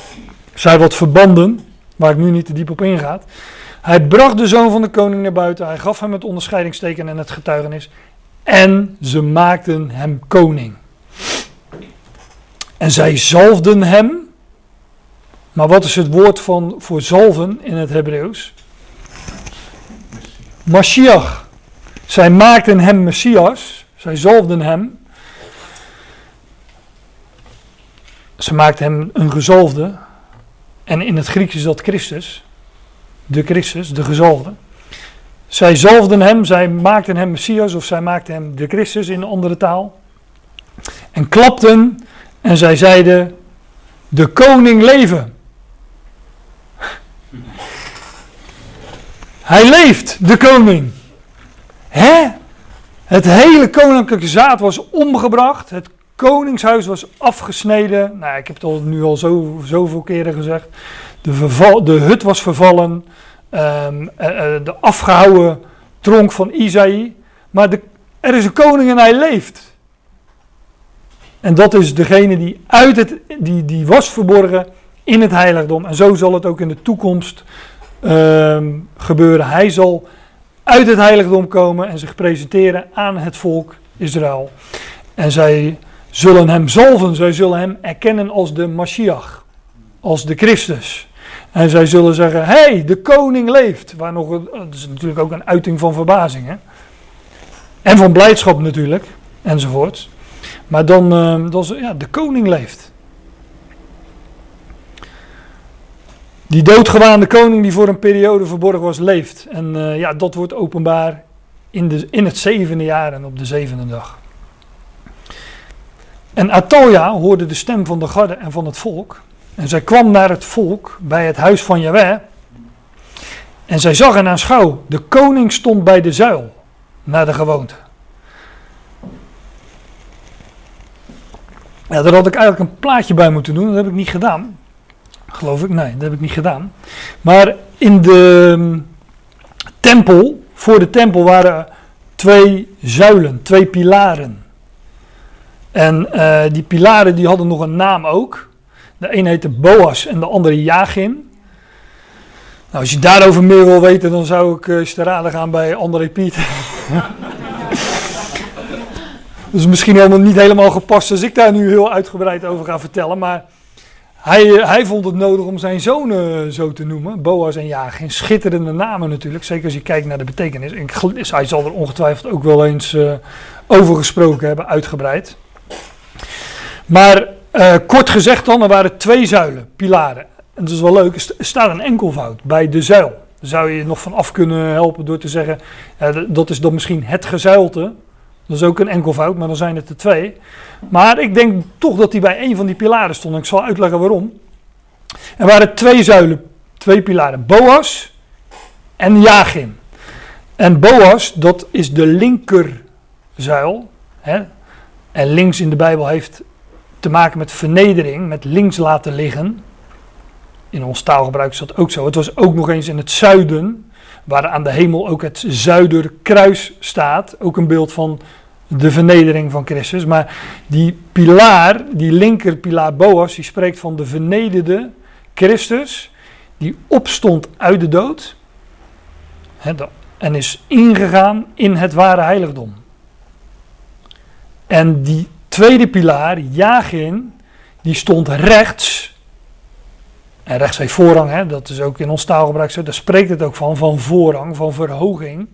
zijn wat verbanden, waar ik nu niet te diep op inga. Hij bracht de zoon van de koning naar buiten, hij gaf hem het onderscheidingsteken en het getuigenis. En ze maakten hem koning. En zij zalfden hem. Maar wat is het woord van, voor zalven in het Hebreeuws? Mashiach. Zij maakten hem Messias. Zij zalfden hem. Ze maakten hem een gezalfde. En in het Grieks is dat Christus. De Christus, de gezalfde. Zij zalfden hem, zij maakten hem Messias of zij maakten hem de Christus in een andere taal. En klapten en zij zeiden, de koning leven. Hij leeft, de koning. Hè? Het hele koninklijke zaad was omgebracht. Het koningshuis was afgesneden. Nou, ik heb het al, nu al zo, zoveel keren gezegd. De, verval, de hut was vervallen. Um, de afgehouden tronk van Isaïe. Maar er is een koning en hij leeft. En dat is degene die, uit het, die, die was verborgen in het heiligdom. En zo zal het ook in de toekomst um, gebeuren. Hij zal uit het heiligdom komen en zich presenteren aan het volk Israël. En zij zullen hem zalven, zij zullen hem erkennen als de Mashiach, als de Christus. En zij zullen zeggen, hé, hey, de koning leeft. Waar nog, dat is natuurlijk ook een uiting van verbazing. Hè? En van blijdschap natuurlijk, enzovoort. Maar dan, uh, dan ja, de koning leeft. Die doodgewaande koning die voor een periode verborgen was, leeft. En uh, ja, dat wordt openbaar in, de, in het zevende jaar en op de zevende dag. En Atoya hoorde de stem van de garde en van het volk. En zij kwam naar het volk bij het huis van Jahweh. En zij zag en aanschouw, de koning stond bij de zuil, naar de gewoonte. Ja, daar had ik eigenlijk een plaatje bij moeten doen, dat heb ik niet gedaan. Geloof ik, nee, dat heb ik niet gedaan. Maar in de um, tempel, voor de tempel waren twee zuilen, twee pilaren. En uh, die pilaren die hadden nog een naam ook. De een heette Boas en de andere Jagin. Nou, als je daarover meer wil weten, dan zou ik uh, te raden gaan bij André Piet. Is misschien helemaal niet helemaal gepast als ik daar nu heel uitgebreid over ga vertellen. Maar hij, eh, hij vond het nodig om zijn zonen zo te noemen. Boas en Ja, geen schitterende namen natuurlijk. Zeker als je kijkt naar de betekenis. En hij zal er ongetwijfeld ook wel eens uh, over gesproken hebben, uitgebreid. Maar kort gezegd dan, er waren twee zuilen, pilaren. En dat is wel leuk, er staat een enkelvoud bij de zuil. Daar zou je nog van af kunnen helpen door te zeggen, dat is dan misschien het gezuilte. Dat is ook een enkelvoud, maar dan zijn het er twee. Maar ik denk toch dat hij bij een van die pilaren stond. Ik zal uitleggen waarom. Er waren twee zuilen, twee pilaren. Boas en Jagin. En Boas, dat is de linkerzuil. Hè? En links in de Bijbel heeft te maken met vernedering, met links laten liggen. In ons taalgebruik is dat ook zo. Het was ook nog eens in het zuiden, waar aan de hemel ook het zuiderkruis staat. Ook een beeld van de vernedering van Christus. Maar die pilaar, die linkerpilaar Boas, die spreekt van de vernederde Christus. Die opstond uit de dood. en is ingegaan in het ware heiligdom. En die tweede pilaar, Jagin, die stond rechts. En rechts heeft voorrang, hè, dat is ook in ons taalgebruik zo. Daar spreekt het ook van, van voorrang, van verhoging.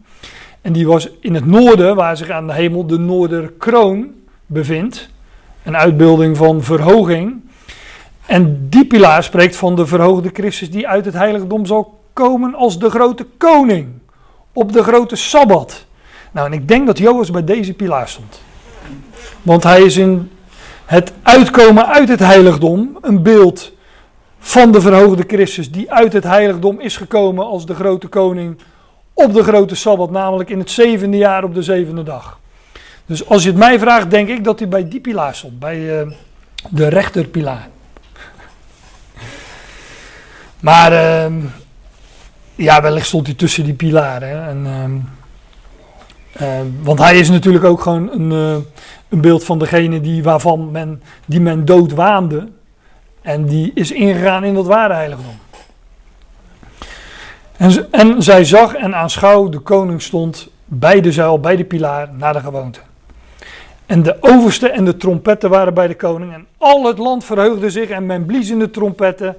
En die was in het noorden, waar zich aan de hemel de Noorderkroon bevindt. Een uitbeelding van verhoging. En die pilaar spreekt van de verhoogde Christus die uit het heiligdom zal komen als de grote koning. Op de grote Sabbat. Nou, en ik denk dat Joas bij deze pilaar stond. Want hij is in het uitkomen uit het heiligdom een beeld van de verhoogde Christus die uit het heiligdom is gekomen als de grote koning op de grote Sabbat, namelijk in het zevende jaar op de zevende dag. Dus als je het mij vraagt, denk ik dat hij bij die pilaar stond, bij uh, de rechterpilaar. Maar uh, ja, wellicht stond hij tussen die pilaren. En, uh, want hij is natuurlijk ook gewoon een, eh, een beeld van degene die, waarvan men, die men dood waande. En die is ingegaan in dat ware heiligdom. En, en zij zag en aanschouw, de koning stond bij de zuil, bij de pilaar, naar de gewoonte. En de overste en de trompetten waren bij de koning. En al het land verheugde zich en men blies in de trompetten.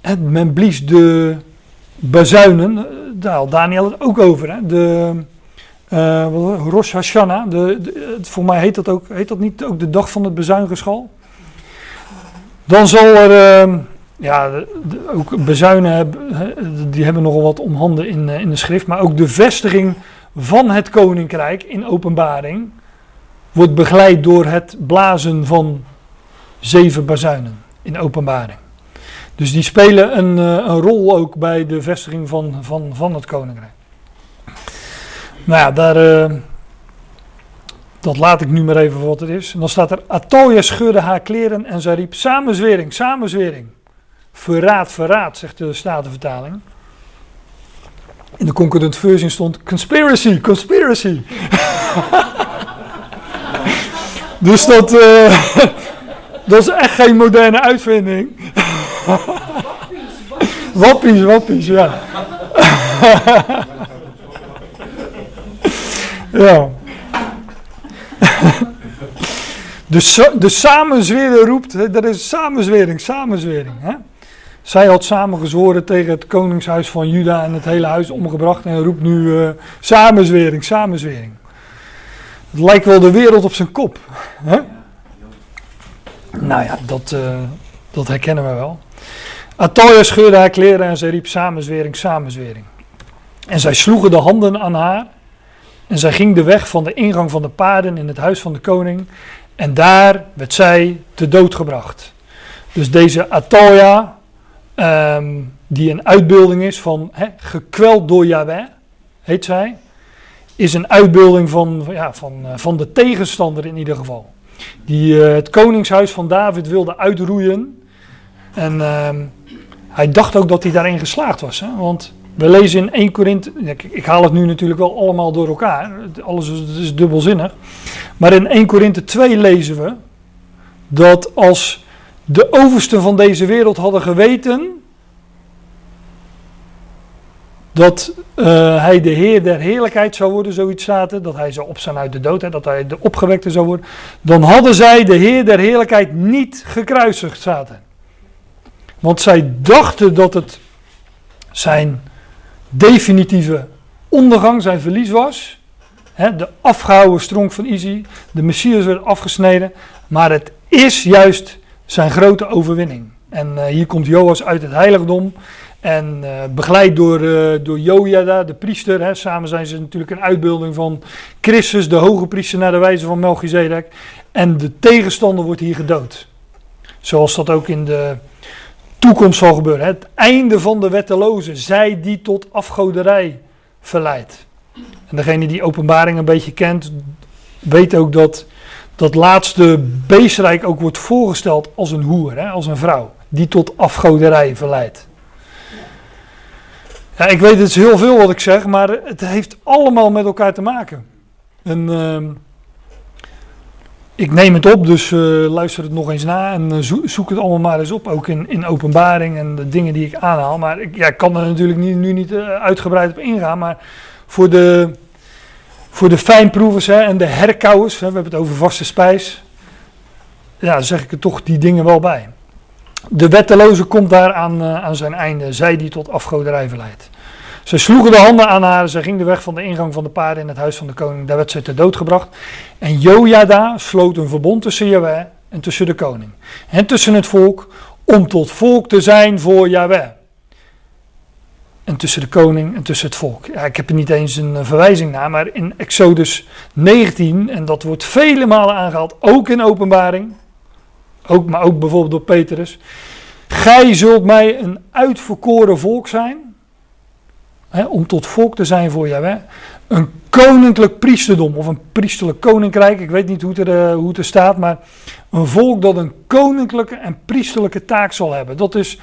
En men blies de bazuinen, daar had Daniel het ook over. Hè? De uh, Rosh Hashanah, de, voor mij heet dat, ook, heet dat niet ook de dag van het bezuingeschal? Dan zal er, uh, ja, ook bezuinen, hebben, die hebben nogal wat om handen in, uh, in de schrift, maar ook de vestiging van het koninkrijk in openbaring wordt begeleid door het blazen van zeven bazuinen in openbaring. Dus die spelen een, uh, een rol ook bij de vestiging van, van, van het koninkrijk. Nou ja, daar, uh, dat laat ik nu maar even voor wat het is. En dan staat er, Atoya scheurde haar kleren en zij riep, samenzwering, samenzwering. Verraad, verraad, zegt de Statenvertaling. In de concordant version stond, conspiracy, conspiracy. dus dat, uh, dat is echt geen moderne uitvinding. wappies, wappies, ja. ja. De, de samenzweren roept, dat is samenzwering, samenzwering. Hè? Zij had samengezworen tegen het koningshuis van Juda en het hele huis omgebracht en roept nu uh, samenzwering, samenzwering. Het lijkt wel de wereld op zijn kop. Hè? Nou ja, dat, uh, dat herkennen we wel. Atalia scheurde haar kleren en zij riep samenzwering, samenzwering. En zij sloegen de handen aan haar. En zij ging de weg van de ingang van de paarden in het huis van de koning. En daar werd zij te dood gebracht. Dus deze Atalia, um, die een uitbeelding is van he, gekweld door Yahweh, heet zij, is een uitbeelding van, ja, van, uh, van de tegenstander in ieder geval. Die uh, het koningshuis van David wilde uitroeien. En uh, hij dacht ook dat hij daarin geslaagd was. Hè? Want we lezen in 1 Korinthe, ik, haal het nu natuurlijk wel allemaal door elkaar, alles is, is dubbelzinnig. Maar in 1 Korinthe 2 lezen we dat als de oversten van deze wereld hadden geweten dat uh, hij de Heer der heerlijkheid zou worden, zoiets er, dat hij zou opstaan uit de dood, hè, dat hij de opgewekte zou worden, dan hadden zij de Heer der heerlijkheid niet gekruisigd, er. Want zij dachten dat het zijn definitieve ondergang, zijn verlies was. De afgehouden stronk van Izzy, de Messias werd afgesneden, maar het is juist zijn grote overwinning. En uh, hier komt Joas uit het heiligdom en uh, begeleid door, uh, door Jojada, de priester. Hè. Samen zijn ze natuurlijk een uitbeelding van Christus, de hoge priester naar de wijze van Melchizedek. En de tegenstander wordt hier gedood. Zoals dat ook in de toekomst zal gebeuren. Het einde van de wetteloze, zij die tot afgoderij verleidt. En degene die openbaring een beetje kent, weet ook dat dat laatste beestrijk ook wordt voorgesteld als een hoer, hè, als een vrouw, die tot afgoderij verleidt. Ja, ik weet het is heel veel wat ik zeg, maar het heeft allemaal met elkaar te maken. En uh, ik neem het op, dus uh, luister het nog eens na en uh, zoek het allemaal maar eens op, ook in, in openbaring en de dingen die ik aanhaal. Maar ik, ja, kan er natuurlijk niet, nu niet uh, uitgebreid op ingaan, maar voor de, voor de fijnproevers hè, en de herkauwers, hè, we hebben het over vaste spijs, ja, zeg ik er toch die dingen wel bij. De wetteloze komt daar aan, aan zijn einde, zij die tot afgoderij verleidt. Ze sloegen de handen aan haar, ze ging de weg van de ingang van de paarden in het huis van de koning, daar werd ze ter dood gebracht. En Jojada sloot een verbond tussen Yahweh en tussen de koning. En tussen het volk, om tot volk te zijn voor Yahweh. En tussen de koning en tussen het volk. Ja, ik heb er niet eens een verwijzing naar, maar in Exodus 19, en dat wordt vele malen aangehaald, ook in openbaring, ook, maar ook bijvoorbeeld door Petrus. Gij zult mij een uitverkoren volk zijn, om tot volk te zijn voor Yahweh. Een koninklijk priesterdom of een priesterlijk koninkrijk, ik weet niet hoe het, er, uh, hoe het staat, maar een volk dat een koninklijke en priesterlijke taak zal hebben. Dat is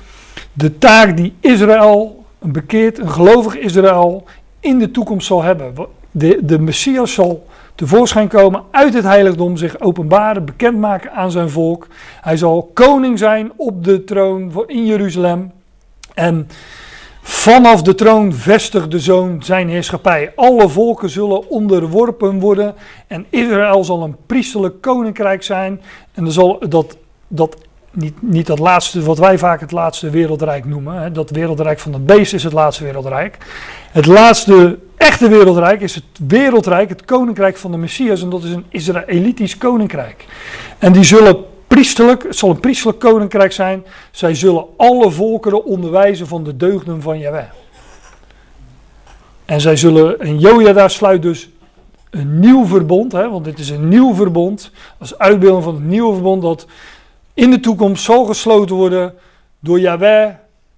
de taak die Israël, een bekeerd, een gelovig Israël, in de toekomst zal hebben. De, de Messias zal tevoorschijn komen uit het heiligdom, zich openbaren, bekendmaken aan zijn volk. Hij zal koning zijn op de troon in Jeruzalem. En vanaf de troon vestigt de zoon zijn heerschappij. Alle volken zullen onderworpen worden. En Israël zal een priesterlijk koninkrijk zijn. En er zal dat, dat niet, niet dat laatste, wat wij vaak het laatste wereldrijk noemen. Hè. Dat wereldrijk van het beest is het laatste wereldrijk. Het laatste echte wereldrijk is het wereldrijk, het koninkrijk van de Messias. En dat is een Israëlitisch koninkrijk. En die zullen priesterlijk, het zal een priesterlijk koninkrijk zijn. Zij zullen alle volkeren onderwijzen van de deugden van Yahweh. En zij zullen, en Jojada sluit dus een nieuw verbond, hè, want dit is een nieuw verbond, als uitbeelding van het nieuwe verbond dat in de toekomst zal gesloten worden door Yahweh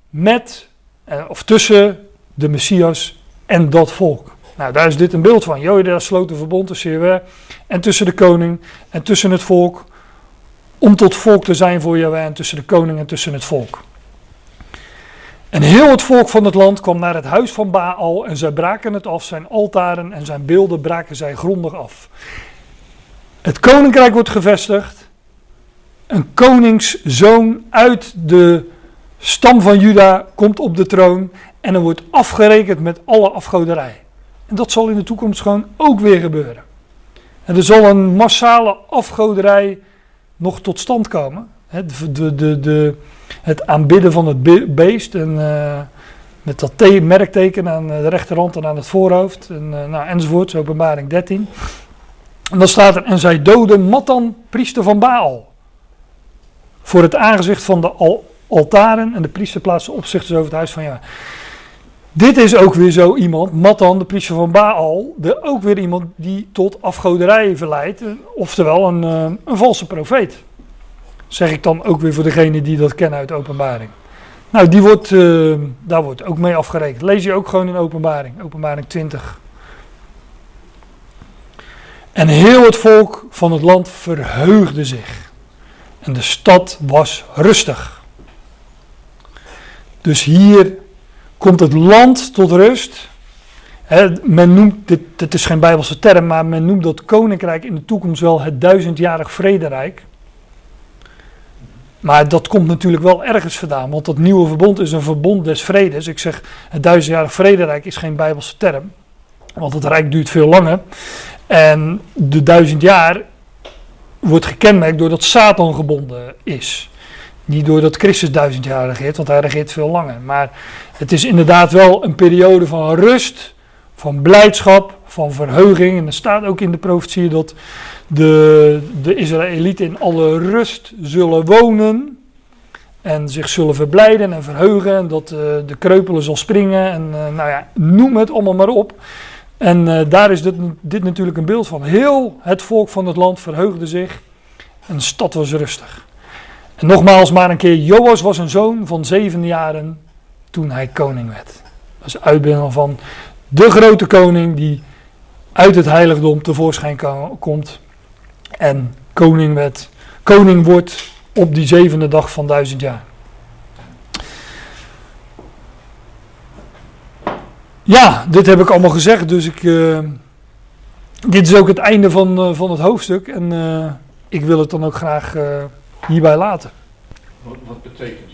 met eh, of tussen de Messias en dat volk. Nou, daar is dit een beeld van. Jojada sloot een verbond tussen Yahweh en tussen de koning en tussen het volk, om tot volk te zijn voor Yahweh en tussen de koning en tussen het volk. En heel het volk van het land kwam naar het huis van Baal en zij braken het af, zijn altaren en zijn beelden braken zij grondig af. Het koninkrijk wordt gevestigd. Een koningszoon uit de stam van Juda komt op de troon en er wordt afgerekend met alle afgoderij. En dat zal in de toekomst gewoon ook weer gebeuren. En er zal een massale afgoderij nog tot stand komen. De, de, de, de het aanbidden van het beest. En, uh, met dat merkteken aan de rechterhand en aan het voorhoofd. En, uh, nou, enzovoort, openbaring 13. En dan staat er, en zij doden Matan, priester van Baal. Voor het aangezicht van de al altaren en de priester plaatsen opzichters over het huis van ja. Dit is ook weer zo iemand, Matan, de priester van Baal, ook weer iemand die tot afgoderij verleidt, oftewel een, uh, een valse profeet. Zeg ik dan ook weer voor degene die dat kennen uit openbaring. Nou, die wordt, uh, daar wordt ook mee afgerekend. Lees je ook gewoon in openbaring, openbaring 20. En heel het volk van het land verheugde zich. En de stad was rustig. Dus hier komt het land tot rust. men noemt, dit, dit is geen Bijbelse term, maar men noemt dat koninkrijk in de toekomst wel het duizendjarig vrederijk. Maar dat komt natuurlijk wel ergens vandaan, want dat nieuwe verbond is een verbond des vredes. Ik zeg, het duizendjarig vrederijk is geen bijbelse term, want het rijk duurt veel langer. En de duizend jaar wordt gekenmerkt doordat Satan gebonden is. Niet doordat Christus duizend jaar regeert, want hij regeert veel langer. Maar het is inderdaad wel een periode van rust, van blijdschap, van verheuging. En er staat ook in de profetie dat de, de Israëlieten in alle rust zullen wonen. En zich zullen verblijden en verheugen. En dat uh, de kreupelen zal springen. En uh, nou ja, noem het allemaal maar op. En uh, daar is dit, natuurlijk een beeld van. Heel het volk van het land verheugde zich. En de stad was rustig. Nogmaals maar een keer. Joas was een zoon van zeven jaren toen hij koning werd. Dat is uitbeelding van de grote koning die uit het heiligdom tevoorschijn komt en koning, werd, koning wordt op die zevende dag van duizend jaar. Ja, dit heb ik allemaal gezegd, dus ik, uh, dit is ook het einde van, uh, van het hoofdstuk en uh, ik wil het dan ook graag hierbij laten. Wat, wat betekent